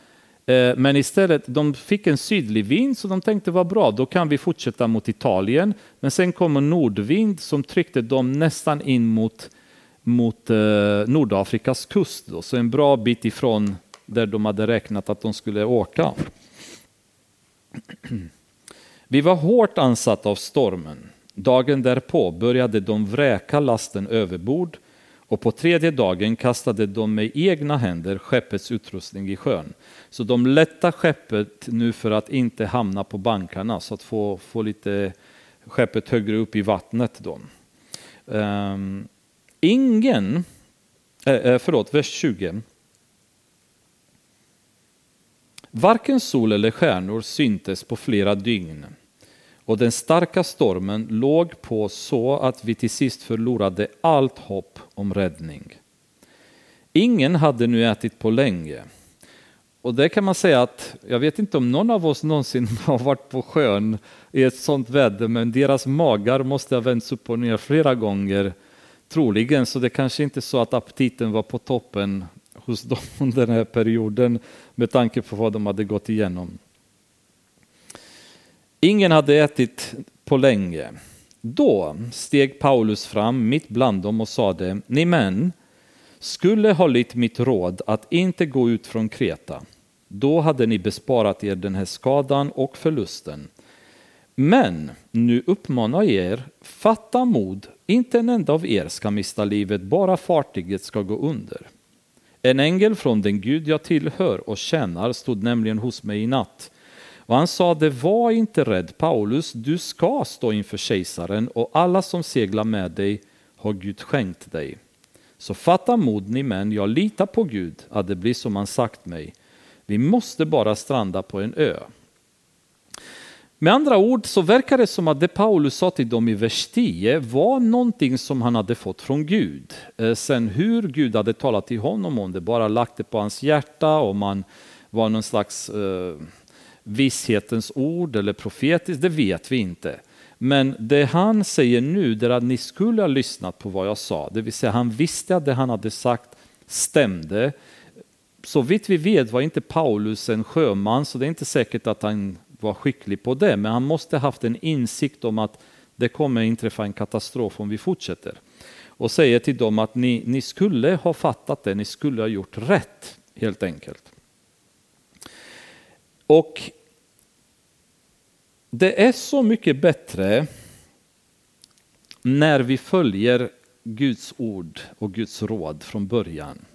Eh, men istället, de fick en sydlig vind så de tänkte vad bra, då kan vi fortsätta mot Italien. Men sen kom en nordvind som tryckte dem nästan in mot, mot eh, Nordafrikas kust, då, så en bra bit ifrån där de hade räknat att de skulle åka. Vi var hårt ansatta av stormen. Dagen därpå började de vräka lasten överbord och på tredje dagen kastade de med egna händer skeppets utrustning i sjön. Så de lättar skeppet nu för att inte hamna på bankarna, så att få, få lite skeppet högre upp i vattnet. Då. Um, ingen, äh, förlåt, vers 20. Varken sol eller stjärnor syntes på flera dygn och den starka stormen låg på så att vi till sist förlorade allt hopp om räddning. Ingen hade nu ätit på länge. Och det kan man säga att, jag vet inte om någon av oss någonsin har varit på sjön i ett sånt väder, men deras magar måste ha vänts upp och ner flera gånger, troligen, så det kanske inte är så att aptiten var på toppen hos dem under den här perioden med tanke på vad de hade gått igenom. Ingen hade ätit på länge. Då steg Paulus fram mitt bland dem och sade, ni män skulle hållit mitt råd att inte gå ut från Kreta. Då hade ni besparat er den här skadan och förlusten. Men nu uppmanar jag er, fatta mod, inte en enda av er ska mista livet, bara fartyget ska gå under. En ängel från den Gud jag tillhör och tjänar stod nämligen hos mig i natt. Och han sade, var inte rädd Paulus, du ska stå inför kejsaren och alla som seglar med dig har Gud skänkt dig. Så fatta mod ni män, jag litar på Gud att det blir som han sagt mig. Vi måste bara stranda på en ö. Med andra ord så verkar det som att det Paulus sa till dem i vers 10 var någonting som han hade fått från Gud. Eh, sen hur Gud hade talat till honom, om det bara lagt det på hans hjärta, om man var någon slags eh, vishetens visshetens ord eller profetiskt, det vet vi inte. Men det han säger nu är att ni skulle ha lyssnat på vad jag sa, det vill säga han visste att det han hade sagt stämde. Så vitt vi vet var inte Paulus en sjöman, så det är inte säkert att han var skicklig på det, men han måste haft en insikt om att det kommer inträffa en katastrof om vi fortsätter. Och säger till dem att ni, ni skulle ha fattat det, ni skulle ha gjort rätt helt enkelt. Och det är så mycket bättre när vi följer Guds ord och Guds råd från början.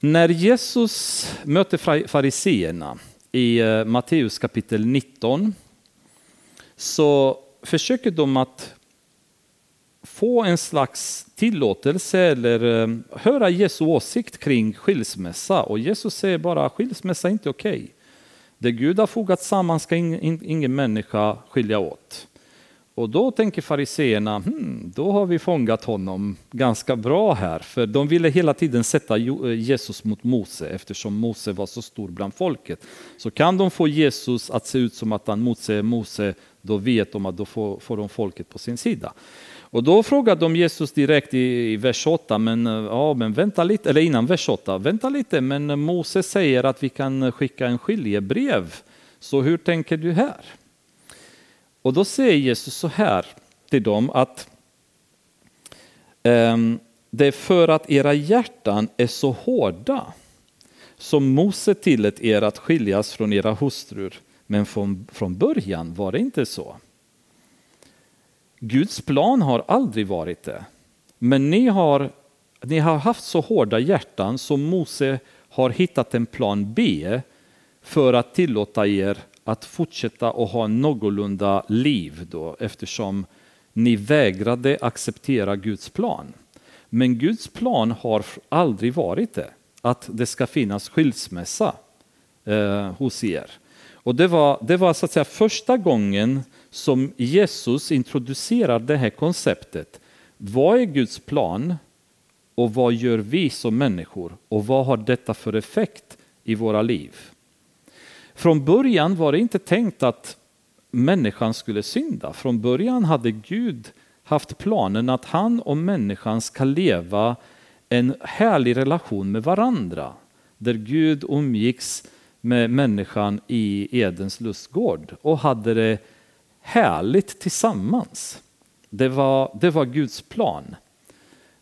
När Jesus möter fariseerna i eh, Matteus kapitel 19 så försöker de att få en slags tillåtelse eller eh, höra Jesu åsikt kring skilsmässa. Och Jesus säger bara skilsmässa är inte okej. Okay. Det Gud har fogat samman ska ingen, människa skilja åt. Och då tänker fariseerna, hmm, då har vi fångat honom ganska bra här, för de ville hela tiden sätta eh, Jesus mot Mose eftersom Mose var så stor bland folket. Så kan de få Jesus att se ut som att han motsäger Mose, då vet de att då får, får de folket på sin sida. Och då frågar de Jesus direkt i, i vers 8, men, eh, ja, men vänta lite, eller innan vers 8, vänta lite, men Mose säger att vi kan skicka en skiljebrev, så hur tänker du här? Och då säger Jesus så här till dem att um, det är för att era hjärtan är så hårda som Mose tillät er att skiljas från era hustrur. Men från, från början var det inte så. Guds plan har aldrig varit det. Men ni har, ni har haft så hårda hjärtan så Mose har hittat en plan B för att tillåta er att fortsätta och ha någorlunda liv då eftersom ni vägrade acceptera Guds plan. Men Guds plan har aldrig varit det, att det ska finnas skilsmässa eh, hos er. Och det var, det var så att säga första gången som Jesus introducerar det här konceptet. Vad är Guds plan och vad gör vi som människor och vad har detta för effekt i våra liv? Från början var det inte tänkt att människan skulle synda. Från början hade Gud haft planen att han och människan ska leva en härlig relation med varandra. Där Gud umgicks med människan i Edens lustgård och hade det härligt tillsammans. Det var, det var Guds plan.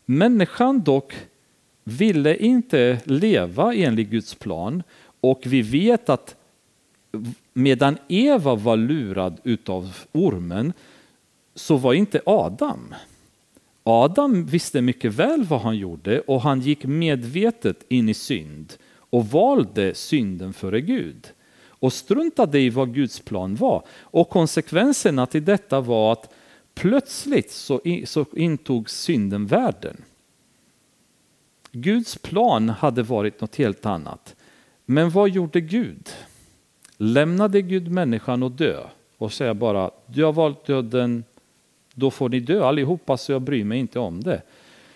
Människan dock ville inte leva enligt Guds plan och vi vet att medan Eva var lurad utav ormen så var inte Adam. Adam visste mycket väl vad han gjorde och han gick medvetet in i synd och valde synden före Gud och struntade i vad Guds plan var. Och konsekvenserna till detta var att plötsligt så, intog synden världen. Guds plan hade varit något helt annat. Men vad gjorde Gud? Lämnade Gud människan att dö och säga bara du har valt döden, då får ni dö allihopa så jag bryr mig inte om det.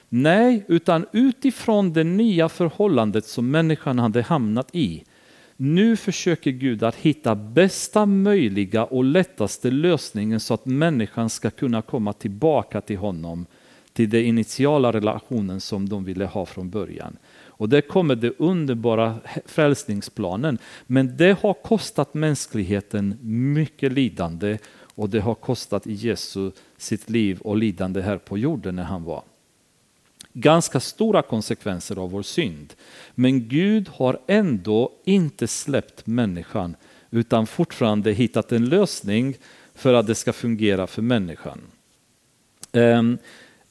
Nej, utan utifrån det nya förhållandet som människan hade hamnat i. Nu försöker Gud att hitta bästa möjliga och lättaste lösningen så att människan ska kunna komma tillbaka till honom, till den initiala relationen som de ville ha från början. Och där kommer den underbara frälsningsplanen. Men det har kostat mänskligheten mycket lidande och det har kostat Jesus sitt liv och lidande här på jorden när han var. Ganska stora konsekvenser av vår synd. Men Gud har ändå inte släppt människan utan fortfarande hittat en lösning för att det ska fungera för människan. Ehm,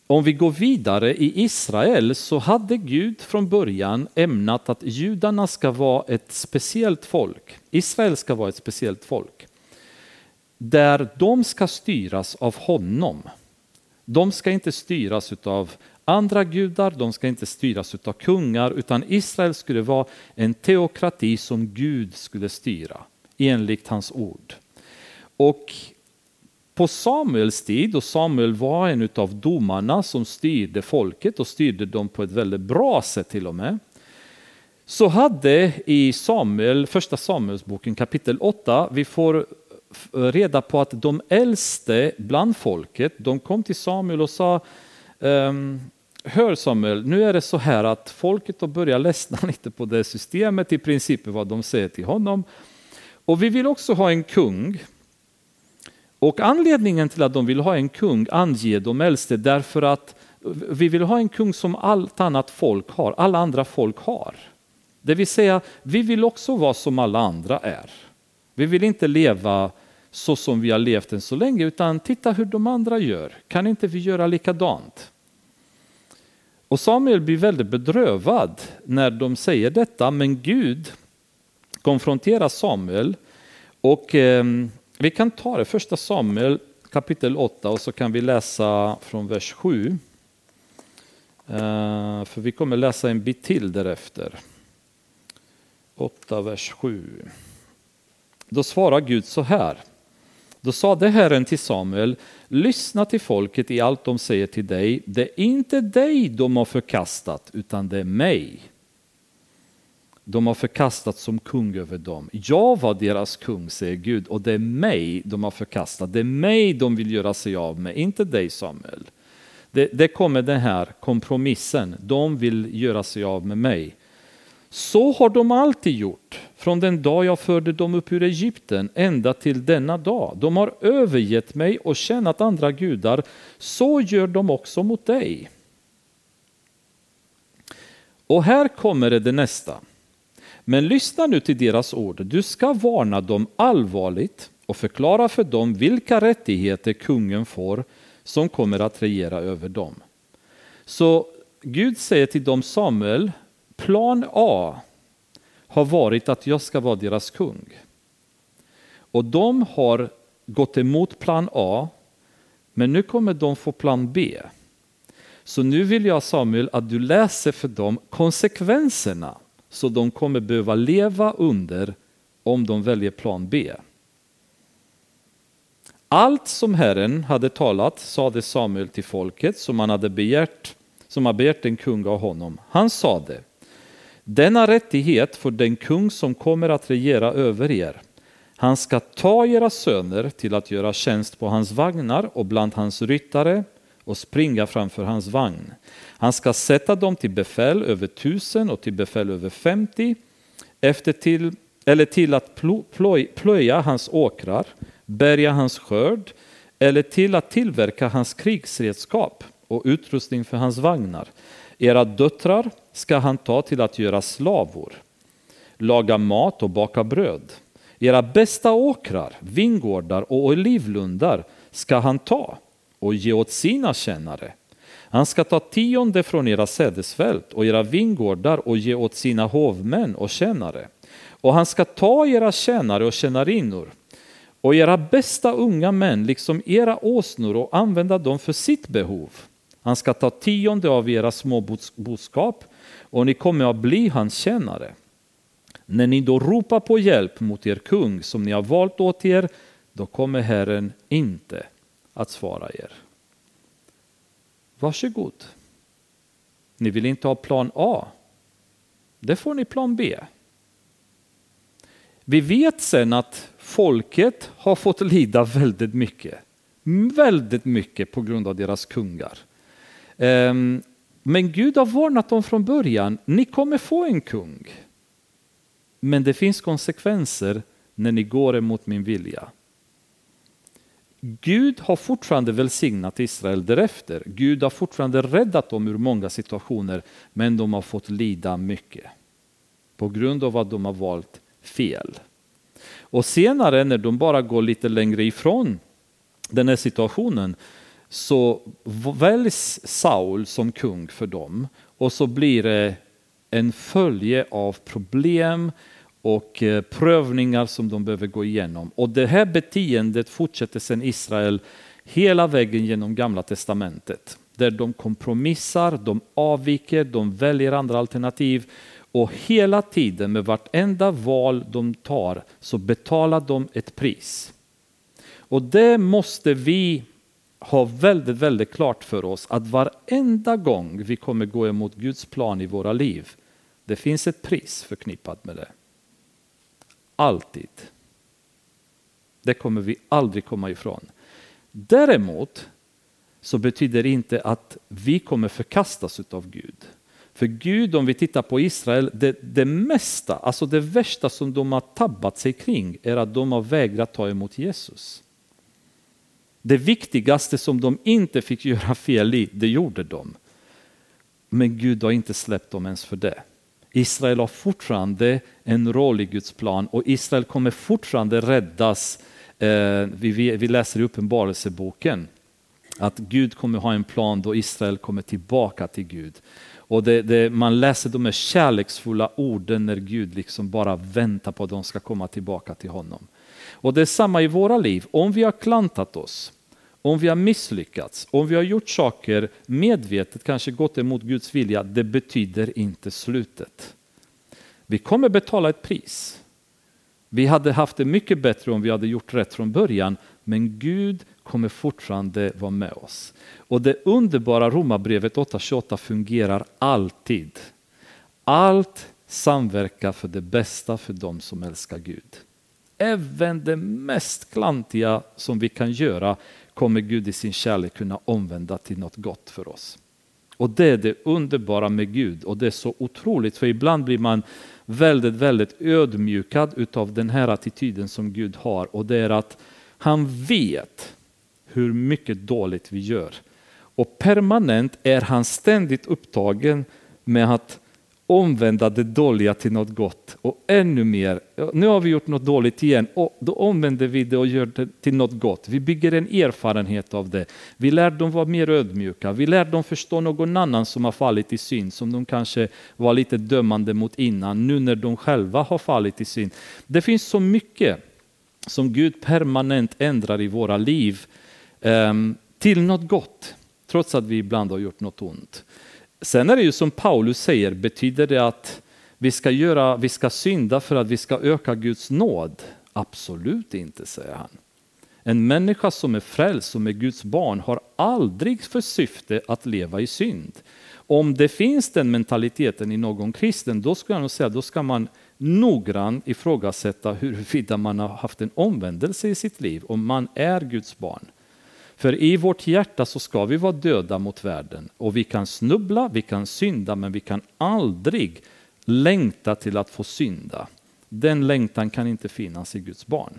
om vi går vidare i Israel så hade Gud från början ämnat att judarna ska vara ett speciellt folk. Israel ska vara ett speciellt folk. Där de ska styras av honom. De ska inte styras av andra gudar, de ska inte styras av kungar, utan Israel skulle vara en teokrati som Gud skulle styra enligt hans ord. Och på Samuels tid, och Samuel var en av domarna som styrde folket och styrde dem på ett väldigt bra sätt till och med. Så hade i Samuel, första Samuelsboken kapitel 8, vi får eh, reda på att de äldste bland folket, de kom till Samuel och sa ehm, Hör Samuel, nu är det så här att folket har börjat ledsna lite på det systemet, i princip vad de säger till honom. Och vi vill också ha en kung och anledningen till att de vill ha en kung anger de äldste därför att vi vill ha en kung som allt annat folk har, alla andra folk har. Det vill säga, vi vill också vara som alla andra är. Vi vill inte leva så som vi har levt än så länge, utan titta hur de andra gör. Kan inte vi göra likadant? Och Samuel blir väldigt bedrövad när de säger detta, men Gud konfronterar Samuel och eh, vi kan ta det första Samuel kapitel 8 och så kan vi läsa från vers 7. Eh, för vi kommer läsa en bit till därefter. 8 vers 7. Då svarar Gud så här. Då sade Herren till Samuel, lyssna till folket i allt de säger till dig. Det är inte dig de har förkastat, utan det är mig. De har förkastat som kung över dem. Jag var deras kung, säger Gud, och det är mig de har förkastat. Det är mig de vill göra sig av med, inte dig Samuel. Det, det kommer den här kompromissen, de vill göra sig av med mig. Så har de alltid gjort, från den dag jag förde dem upp ur Egypten ända till denna dag. De har övergett mig och tjänat andra gudar, så gör de också mot dig. Och här kommer det, det nästa. Men lyssna nu till deras ord. Du ska varna dem allvarligt och förklara för dem vilka rättigheter kungen får som kommer att regera över dem. Så Gud säger till dem Samuel, plan A har varit att jag ska vara deras kung. Och de har gått emot plan A, men nu kommer de få plan B. Så nu vill jag Samuel att du läser för dem konsekvenserna så de kommer behöva leva under om de väljer plan B. Allt som Herren hade talat sade Samuel till folket som han hade begärt, som har begärt en kung av honom. Han sade, denna rättighet för den kung som kommer att regera över er. Han ska ta era söner till att göra tjänst på hans vagnar och bland hans ryttare och springa framför hans vagn. Han ska sätta dem till befäl över tusen och till befäl över femtio, efter till, eller till att plöja hans åkrar, bärga hans skörd, eller till att tillverka hans krigsredskap och utrustning för hans vagnar. Era döttrar ska han ta till att göra slavor, laga mat och baka bröd. Era bästa åkrar, vingårdar och olivlundar ska han ta och ge åt sina tjänare. Han ska ta tionde från era sädesfält och era vingårdar och ge åt sina hovmän och tjänare. Och han ska ta era tjänare och tjänarinnor och era bästa unga män liksom era åsnor och använda dem för sitt behov. Han ska ta tionde av era småboskap och ni kommer att bli hans tjänare. När ni då ropar på hjälp mot er kung som ni har valt åt er, då kommer Herren inte att svara er. Varsågod. Ni vill inte ha plan A. Det får ni plan B. Vi vet sen att folket har fått lida väldigt mycket. Väldigt mycket på grund av deras kungar. Ehm, men Gud har varnat dem från början. Ni kommer få en kung. Men det finns konsekvenser när ni går emot min vilja. Gud har fortfarande välsignat Israel därefter. Gud har fortfarande räddat dem ur många situationer, men de har fått lida mycket på grund av att de har valt fel. Och senare när de bara går lite längre ifrån den här situationen så väljs Saul som kung för dem och så blir det en följe av problem och eh, prövningar som de behöver gå igenom. Och det här beteendet fortsätter sedan Israel hela vägen genom gamla testamentet. Där de kompromissar, de avviker, de väljer andra alternativ och hela tiden med vartenda val de tar så betalar de ett pris. Och det måste vi ha väldigt, väldigt klart för oss att varenda gång vi kommer gå emot Guds plan i våra liv, det finns ett pris förknippat med det. Alltid. Det kommer vi aldrig komma ifrån. Däremot så betyder det inte att vi kommer förkastas av Gud. För Gud, om vi tittar på Israel, det, det mesta, alltså det värsta som de har tabbat sig kring är att de har vägrat ta emot Jesus. Det viktigaste som de inte fick göra fel i, det gjorde de. Men Gud har inte släppt dem ens för det. Israel har fortfarande en roll i Guds plan och Israel kommer fortfarande räddas. Eh, vi, vi läser i Uppenbarelseboken att Gud kommer ha en plan då Israel kommer tillbaka till Gud. Och det, det, man läser de här kärleksfulla orden när Gud liksom bara väntar på att de ska komma tillbaka till honom. Och det är samma i våra liv. Om vi har klantat oss, om vi har misslyckats, om vi har gjort saker medvetet, kanske gått emot Guds vilja, det betyder inte slutet. Vi kommer betala ett pris. Vi hade haft det mycket bättre om vi hade gjort rätt från början, men Gud kommer fortfarande vara med oss. Och det underbara Romarbrevet 8.28 fungerar alltid. Allt samverkar för det bästa för dem som älskar Gud. Även det mest klantiga som vi kan göra kommer Gud i sin kärlek kunna omvända till något gott för oss. Och det är det underbara med Gud och det är så otroligt för ibland blir man väldigt, väldigt ödmjukad utav den här attityden som Gud har och det är att han vet hur mycket dåligt vi gör. Och permanent är han ständigt upptagen med att omvända det dåliga till något gott och ännu mer. Nu har vi gjort något dåligt igen och då omvänder vi det och gör det till något gott. Vi bygger en erfarenhet av det. Vi lär dem vara mer ödmjuka. Vi lär dem förstå någon annan som har fallit i synd som de kanske var lite dömande mot innan nu när de själva har fallit i synd. Det finns så mycket som Gud permanent ändrar i våra liv ehm, till något gott trots att vi ibland har gjort något ont. Sen är det ju som Paulus säger, betyder det att vi ska, göra, vi ska synda för att vi ska öka Guds nåd? Absolut inte, säger han. En människa som är frälst, som är Guds barn, har aldrig för syfte att leva i synd. Om det finns den mentaliteten i någon kristen, då skulle jag nog säga, då ska man noggrant ifrågasätta huruvida man har haft en omvändelse i sitt liv, om man är Guds barn. För i vårt hjärta så ska vi vara döda mot världen och vi kan snubbla, vi kan synda, men vi kan aldrig längta till att få synda. Den längtan kan inte finnas i Guds barn.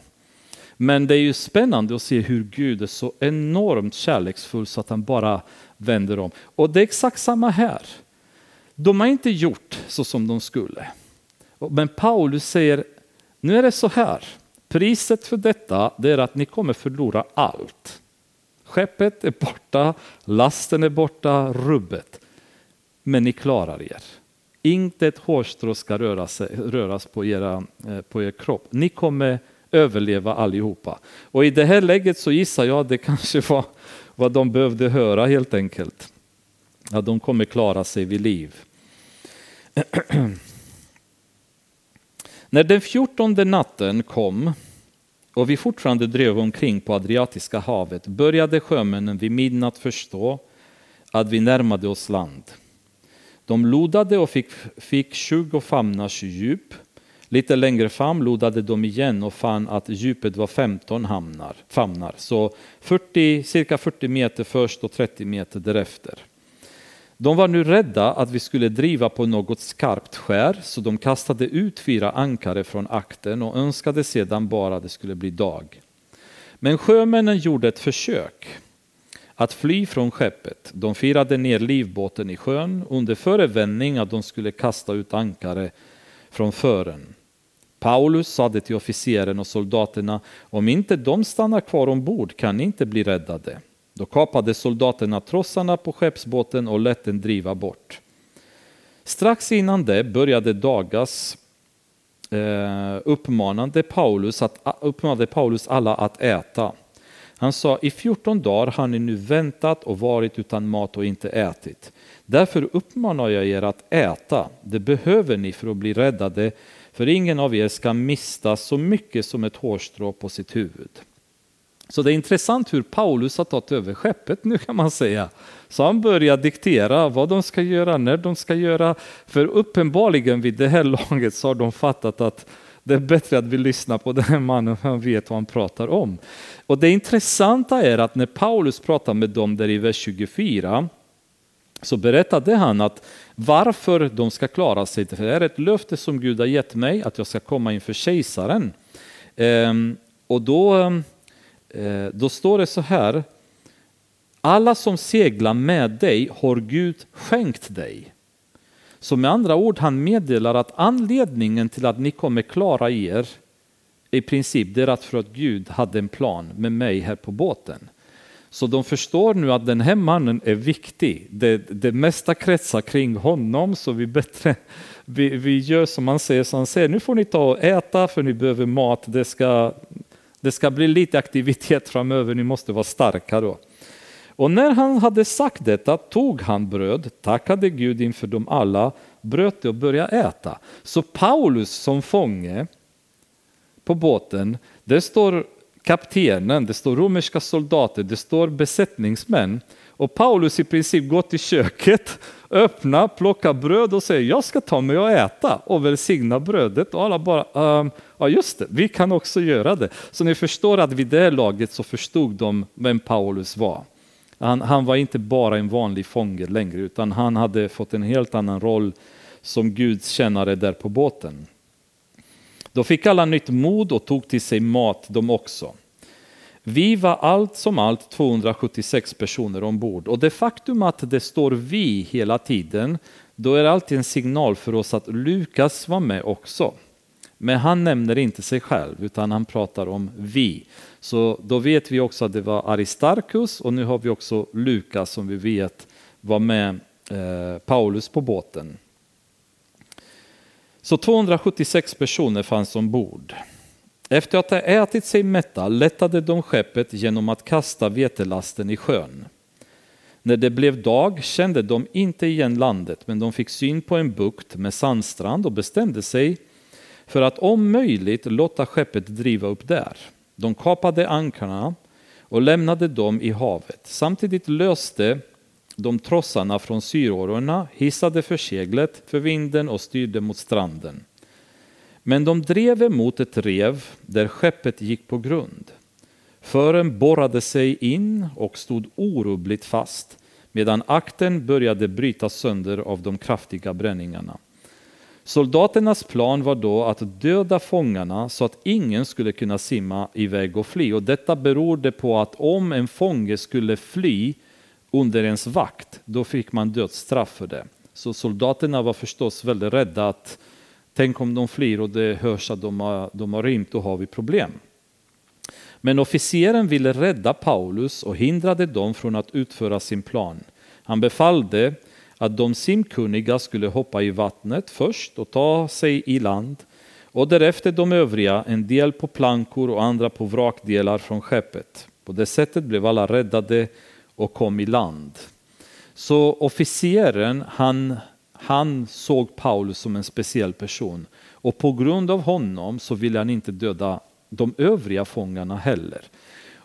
Men det är ju spännande att se hur Gud är så enormt kärleksfull så att han bara vänder om. Och det är exakt samma här. De har inte gjort så som de skulle. Men Paulus säger, nu är det så här. Priset för detta det är att ni kommer förlora allt. Skeppet är borta, lasten är borta, rubbet. Men ni klarar er. Inte ett hårstrå ska röra sig, röras på, era, eh, på er kropp. Ni kommer överleva allihopa. Och i det här läget så gissar jag att det kanske var vad de behövde höra helt enkelt. Att de kommer klara sig vid liv. När den fjortonde natten kom och vi fortfarande drev omkring på Adriatiska havet började sjömännen vid midnatt förstå att vi närmade oss land. De lodade och fick, fick 20 famnars djup. Lite längre fram lodade de igen och fann att djupet var 15 hamnar, famnar, så 40, cirka 40 meter först och 30 meter därefter. De var nu rädda att vi skulle driva på något skarpt skär, så de kastade ut fyra ankare från akten och önskade sedan bara att det skulle bli dag. Men sjömännen gjorde ett försök att fly från skeppet. De firade ner livbåten i sjön under förevändning att de skulle kasta ut ankare från fören. Paulus sade till officeren och soldaterna, om inte de stannar kvar ombord kan ni inte bli räddade. Då kapade soldaterna trossarna på skeppsbåten och lät den driva bort. Strax innan det började Dagas eh, uppmanade, Paulus att, uppmanade Paulus alla att äta. Han sa, i 14 dagar har ni nu väntat och varit utan mat och inte ätit. Därför uppmanar jag er att äta, det behöver ni för att bli räddade, för ingen av er ska mista så mycket som ett hårstrå på sitt huvud. Så det är intressant hur Paulus har tagit över skeppet nu kan man säga. Så han börjar diktera vad de ska göra, när de ska göra. För uppenbarligen vid det här laget så har de fattat att det är bättre att vi lyssnar på den här mannen, han vet vad han pratar om. Och det intressanta är att när Paulus pratar med dem där i vers 24 så berättade han att varför de ska klara sig. För det är ett löfte som Gud har gett mig att jag ska komma inför kejsaren. Ehm, och då, ehm, Eh, då står det så här. Alla som seglar med dig har Gud skänkt dig. Så med andra ord, han meddelar att anledningen till att ni kommer klara er i princip det är att för att Gud hade en plan med mig här på båten. Så de förstår nu att den här mannen är viktig. Det, det mesta kretsar kring honom så vi bättre vi, vi gör som han säger. Så han säger nu får ni ta och äta för ni behöver mat. Det ska, det ska bli lite aktivitet framöver. Ni måste vara starka då. Och när han hade sagt detta tog han bröd, tackade Gud inför dem alla, bröt det och började äta. Så Paulus som fånge på båten, det står kaptenen, det står romerska soldater, det står besättningsmän. Och Paulus i princip går till köket, Öppna, plocka bröd och säger jag ska ta mig och äta och välsigna brödet. Och alla bara, ehm, ja just det, vi kan också göra det. Så ni förstår att vid det laget så förstod de vem Paulus var. Han, han var inte bara en vanlig fånge längre utan han hade fått en helt annan roll som Guds tjänare där på båten. Då fick alla nytt mod och tog till sig mat de också. Vi var allt som allt 276 personer ombord och det faktum att det står vi hela tiden, då är det alltid en signal för oss att Lukas var med också. Men han nämner inte sig själv utan han pratar om vi. Så då vet vi också att det var Aristarkus och nu har vi också Lukas som vi vet var med eh, Paulus på båten. Så 276 personer fanns ombord. Efter att ha ätit sig mätta lättade de skeppet genom att kasta vetelasten i sjön. När det blev dag kände de inte igen landet, men de fick syn på en bukt med sandstrand och bestämde sig för att om möjligt låta skeppet driva upp där. De kapade ankarna och lämnade dem i havet. Samtidigt löste de trossarna från syrårorna, hissade för seglet för vinden och styrde mot stranden. Men de drev emot ett rev där skeppet gick på grund. Fören borrade sig in och stod orubbligt fast medan akten började brytas sönder av de kraftiga bränningarna. Soldaternas plan var då att döda fångarna så att ingen skulle kunna simma iväg och fly. Och detta berodde på att om en fånge skulle fly under ens vakt, då fick man dödsstraff för det. Så soldaterna var förstås väldigt rädda att tänk om de flyr och det hörs att de har, de har rymt, då har vi problem. Men officeren ville rädda Paulus och hindrade dem från att utföra sin plan. Han befallde att de simkunniga skulle hoppa i vattnet först och ta sig i land och därefter de övriga, en del på plankor och andra på vrakdelar från skeppet. På det sättet blev alla räddade och kom i land. Så officeren han, han såg Paulus som en speciell person och på grund av honom så ville han inte döda de övriga fångarna heller.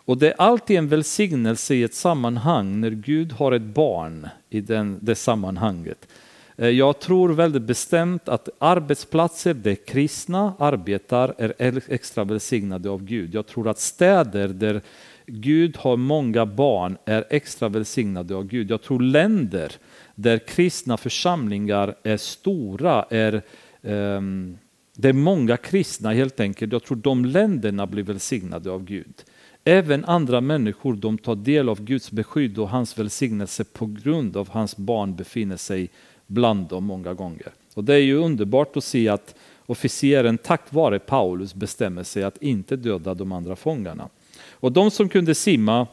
Och det är alltid en välsignelse i ett sammanhang när Gud har ett barn i den, det sammanhanget. Eh, jag tror väldigt bestämt att arbetsplatser där kristna arbetar är extra välsignade av Gud. Jag tror att städer där Gud har många barn är extra välsignade av Gud. Jag tror länder där kristna församlingar är stora, är, um, det är många kristna helt enkelt. Jag tror de länderna blir välsignade av Gud. Även andra människor de tar del av Guds beskydd och hans välsignelse på grund av hans barn befinner sig bland dem många gånger. Och Det är ju underbart att se att officeren tack vare Paulus bestämmer sig att inte döda de andra fångarna. Och de som kunde simma,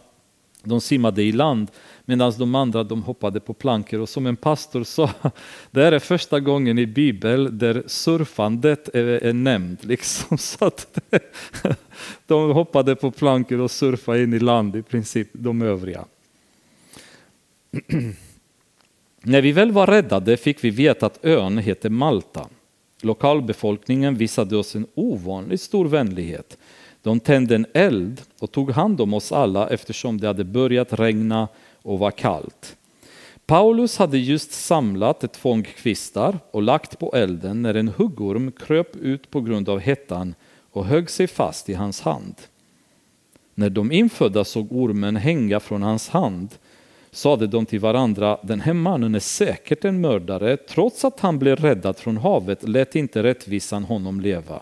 de simmade i land medan de andra de hoppade på plankor. Och som en pastor sa, det här är första gången i Bibeln där surfandet är, är nämnt. Liksom. Så att de hoppade på plankor och surfade in i land i princip, de övriga. När vi väl var räddade fick vi veta att ön heter Malta. Lokalbefolkningen visade oss en ovanligt stor vänlighet. De tände en eld och tog hand om oss alla eftersom det hade börjat regna och var kallt. Paulus hade just samlat ett fång kvistar och lagt på elden när en huggorm kröp ut på grund av hettan och högg sig fast i hans hand. När de infödda såg ormen hänga från hans hand sade de till varandra, den här mannen är säkert en mördare, trots att han blev räddad från havet lät inte rättvisan honom leva.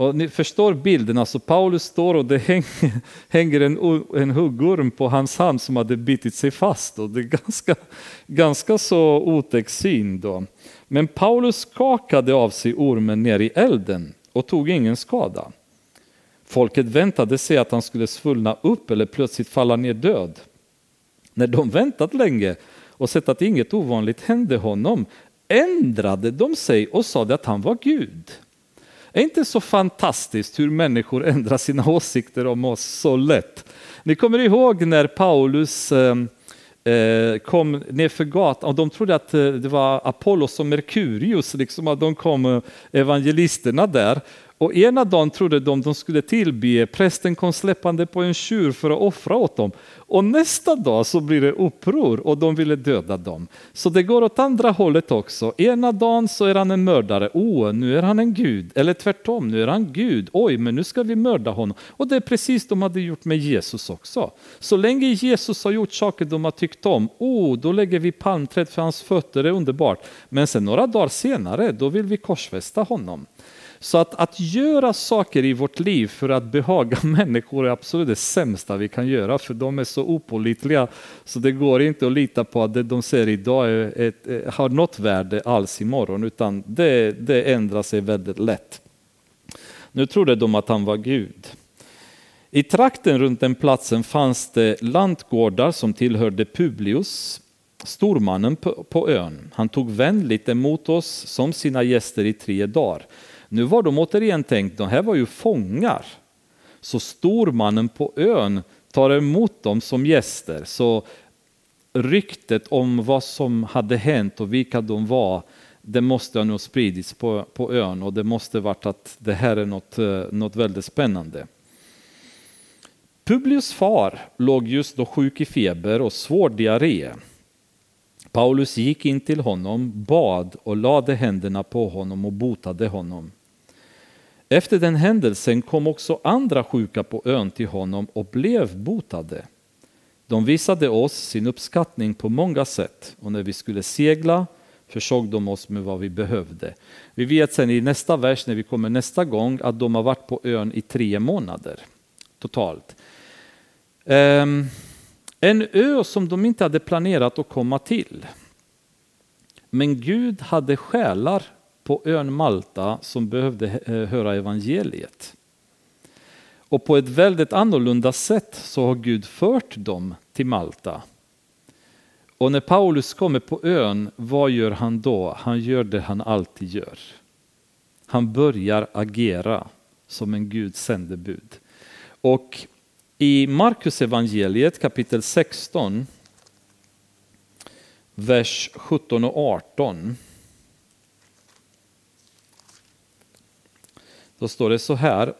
Och ni förstår bilden, alltså Paulus står och det hänger, hänger en, en huggorm på hans hand som hade bitit sig fast. Och det är ganska, ganska så otäck syn då. Men Paulus skakade av sig ormen ner i elden och tog ingen skada. Folket väntade sig att han skulle svullna upp eller plötsligt falla ner död. När de väntat länge och sett att inget ovanligt hände honom ändrade de sig och sade att han var Gud. Är inte så fantastiskt hur människor ändrar sina åsikter om oss så lätt? Ni kommer ihåg när Paulus eh, eh, kom ner för gatan och de trodde att eh, det var Apollos och Merkurius, liksom att de kom evangelisterna där. Och ena dagen trodde de att de skulle tillbe, prästen kom släppande på en tjur för att offra åt dem. Och nästa dag så blir det uppror och de ville döda dem. Så det går åt andra hållet också. Ena dagen så är han en mördare, oh, nu är han en gud. Eller tvärtom, nu är han gud, oj, men nu ska vi mörda honom. Och det är precis de hade gjort med Jesus också. Så länge Jesus har gjort saker de har tyckt om, oh, då lägger vi palmträd för hans fötter, det är underbart. Men sen några dagar senare, då vill vi korsfästa honom. Så att, att göra saker i vårt liv för att behaga människor är absolut det sämsta vi kan göra, för de är så opolitliga så det går inte att lita på att det de ser idag är ett, eh, har något värde alls imorgon, utan det, det ändrar sig väldigt lätt. Nu trodde de att han var Gud. I trakten runt den platsen fanns det lantgårdar som tillhörde Publius, stormannen på, på ön. Han tog vänligt emot oss som sina gäster i tre dagar. Nu var de återigen tänkt, de här var ju fångar. Så stormannen på ön tar emot dem som gäster. Så ryktet om vad som hade hänt och vilka de var, det måste ha nog spridits på, på ön och det måste varit att det här är något, eh, något väldigt spännande. Publius far låg just då sjuk i feber och svår diarré. Paulus gick in till honom, bad och lade händerna på honom och botade honom. Efter den händelsen kom också andra sjuka på ön till honom och blev botade. De visade oss sin uppskattning på många sätt och när vi skulle segla försåg de oss med vad vi behövde. Vi vet sen i nästa vers när vi kommer nästa gång att de har varit på ön i tre månader totalt. Um, en ö som de inte hade planerat att komma till. Men Gud hade själar på ön Malta som behövde eh, höra evangeliet. Och på ett väldigt annorlunda sätt så har Gud fört dem till Malta. Och när Paulus kommer på ön, vad gör han då? Han gör det han alltid gör. Han börjar agera som en Guds sändebud. Och i Markus evangeliet kapitel 16, vers 17 och 18 Då står det så här.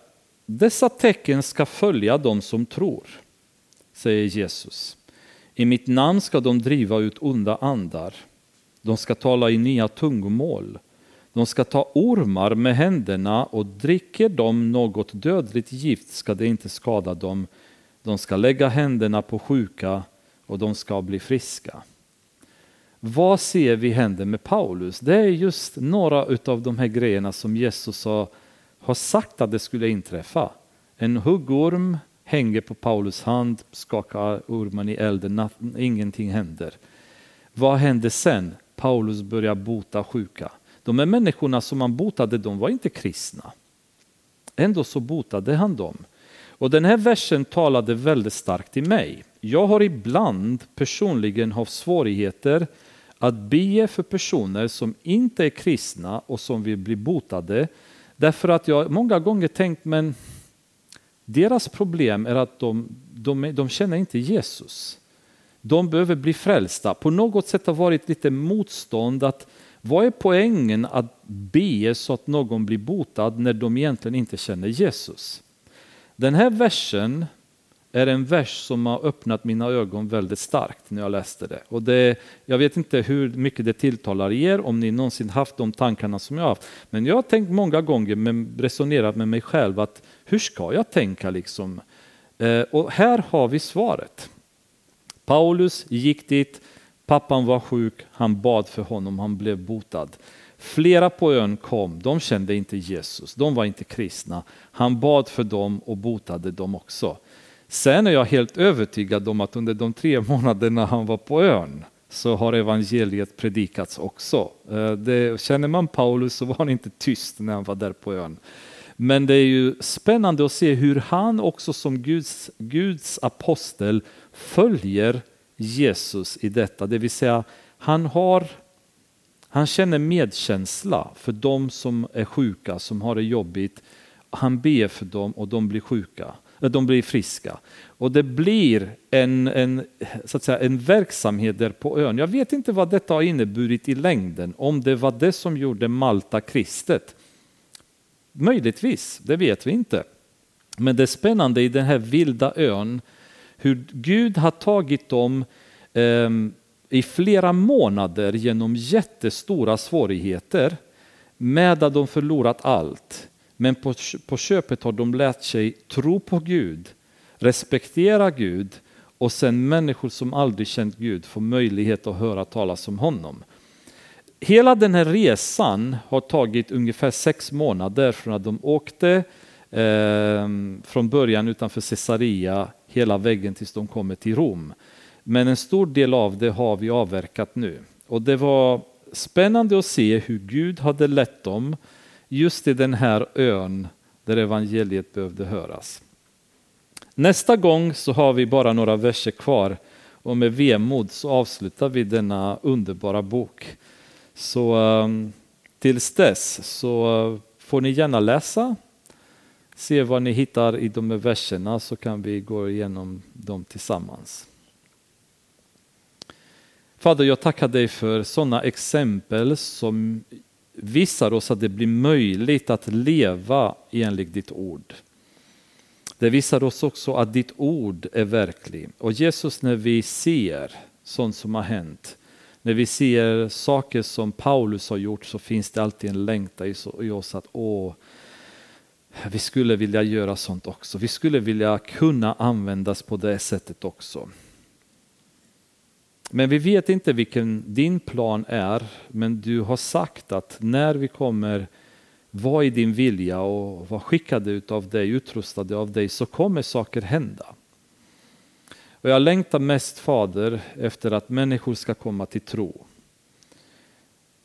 Dessa tecken ska följa dem som tror, säger Jesus. I mitt namn ska de driva ut onda andar. De ska tala i nya tungomål. De ska ta ormar med händerna och dricker de något dödligt gift ska det inte skada dem. De ska lägga händerna på sjuka och de ska bli friska. Vad ser vi händer med Paulus? Det är just några av de här grejerna som Jesus sa har sagt att det skulle inträffa. En huggorm hänger på Paulus hand, skakar ormen i elden, ingenting händer. Vad händer sen? Paulus börjar bota sjuka. De här människorna som han botade, de var inte kristna. Ändå så botade han dem. Och den här versen talade väldigt starkt till mig. Jag har ibland personligen haft svårigheter att be för personer som inte är kristna och som vill bli botade. Därför att jag många gånger tänkt, men deras problem är att de, de, de känner inte Jesus. De behöver bli frälsta. På något sätt har varit lite motstånd att vad är poängen att be så att någon blir botad när de egentligen inte känner Jesus? Den här versen är en vers som har öppnat mina ögon väldigt starkt när jag läste det. Och det, jag vet inte hur mycket det tilltalar er, om ni någonsin haft de tankarna som jag haft. Men jag har tänkt många gånger, med, resonerat med mig själv, att hur ska jag tänka liksom? Eh, och här har vi svaret. Paulus gick dit, pappan var sjuk, han bad för honom, han blev botad. Flera på ön kom, de kände inte Jesus, de var inte kristna. Han bad för dem och botade dem också. Sen är jag helt övertygad om att under de tre månaderna han var på ön så har evangeliet predikats också. Eh, det, känner man Paulus så var han inte tyst när han var där på ön. Men det är ju spännande att se hur han också som Guds, Guds apostel följer Jesus i detta. Det vill säga han, har, han känner medkänsla för de som är sjuka, som har det jobbigt. Han ber för dem och de blir sjuka de blir friska. Och det blir en, en, så att säga, en verksamhet där på ön. Jag vet inte vad detta har inneburit i längden, om det var det som gjorde Malta kristet. Möjligtvis, det vet vi inte. Men det är spännande i den här vilda ön, hur Gud har tagit dem eh, i flera månader genom jättestora svårigheter med att de förlorat allt. Men på, på köpet har de lärt sig tro på Gud, respektera Gud och sen människor som aldrig känt Gud får möjlighet att höra talas om honom. Hela den här resan har tagit ungefär sex månader från att de åkte eh, från början utanför Caesarea hela vägen tills de kommer till Rom. Men en stor del av det har vi avverkat nu. Och det var spännande att se hur Gud hade lett dem just i den här ön där evangeliet behövde höras. Nästa gång så har vi bara några verser kvar och med vemod så avslutar vi denna underbara bok. Så ehm, tills dess så får ni gärna läsa, se vad ni hittar i de här verserna så kan vi gå igenom dem tillsammans. Fader, jag tackar dig för sådana exempel som visar oss att det blir möjligt att leva enligt ditt ord. Det visar oss också att ditt ord är verkligt. Och Jesus, när vi ser sånt som har hänt, när vi ser saker som Paulus har gjort så finns det alltid en längtan i oss att åh, vi skulle vilja göra sånt också. Vi skulle vilja kunna användas på det sättet också. Men vi vet inte vilken din plan är, men du har sagt att när vi kommer vara i din vilja och vara skickade av dig, utrustade av dig, så kommer saker hända. Och jag längtar mest Fader efter att människor ska komma till tro.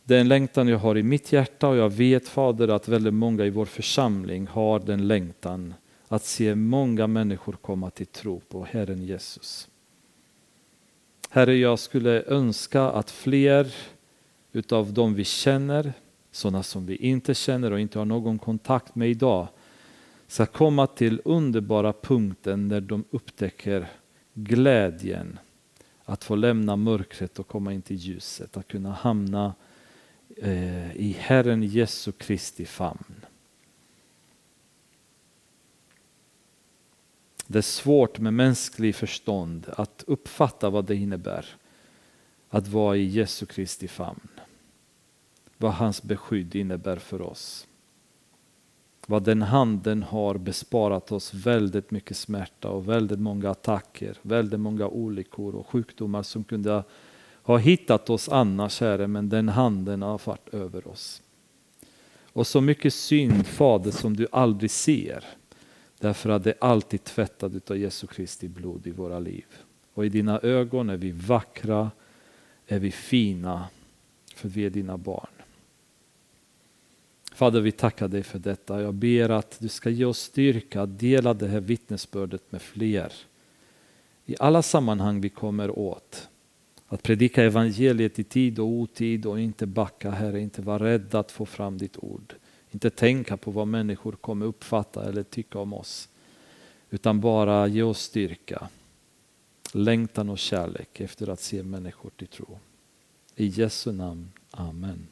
Det är en längtan jag har i mitt hjärta och jag vet Fader att väldigt många i vår församling har den längtan att se många människor komma till tro på Herren Jesus. Herre, jag skulle önska att fler utav dem vi känner, sådana som vi inte känner och inte har någon kontakt med idag, ska komma till underbara punkten när de upptäcker glädjen att få lämna mörkret och komma in till ljuset, att kunna hamna eh, i Herren Jesu Kristi famn. Det är svårt med mänsklig förstånd att uppfatta vad det innebär att vara i Jesu Kristi famn. Vad hans beskydd innebär för oss. Vad den handen har besparat oss väldigt mycket smärta och väldigt många attacker, väldigt många olyckor och sjukdomar som kunde ha hittat oss annars, Herre, men den handen har varit över oss. Och så mycket synd, Fader, som du aldrig ser Därför att det är alltid tvättat av Jesu Kristi blod i våra liv. Och i dina ögon är vi vackra, är vi fina, för vi är dina barn. Fader, vi tackar dig för detta. Jag ber att du ska ge oss styrka att dela det här vittnesbördet med fler. I alla sammanhang vi kommer åt. Att predika evangeliet i tid och otid och inte backa, Herre, inte vara rädd att få fram ditt ord. Inte tänka på vad människor kommer uppfatta eller tycka om oss. Utan bara ge oss styrka, längtan och kärlek efter att se människor till tro. I Jesu namn, Amen.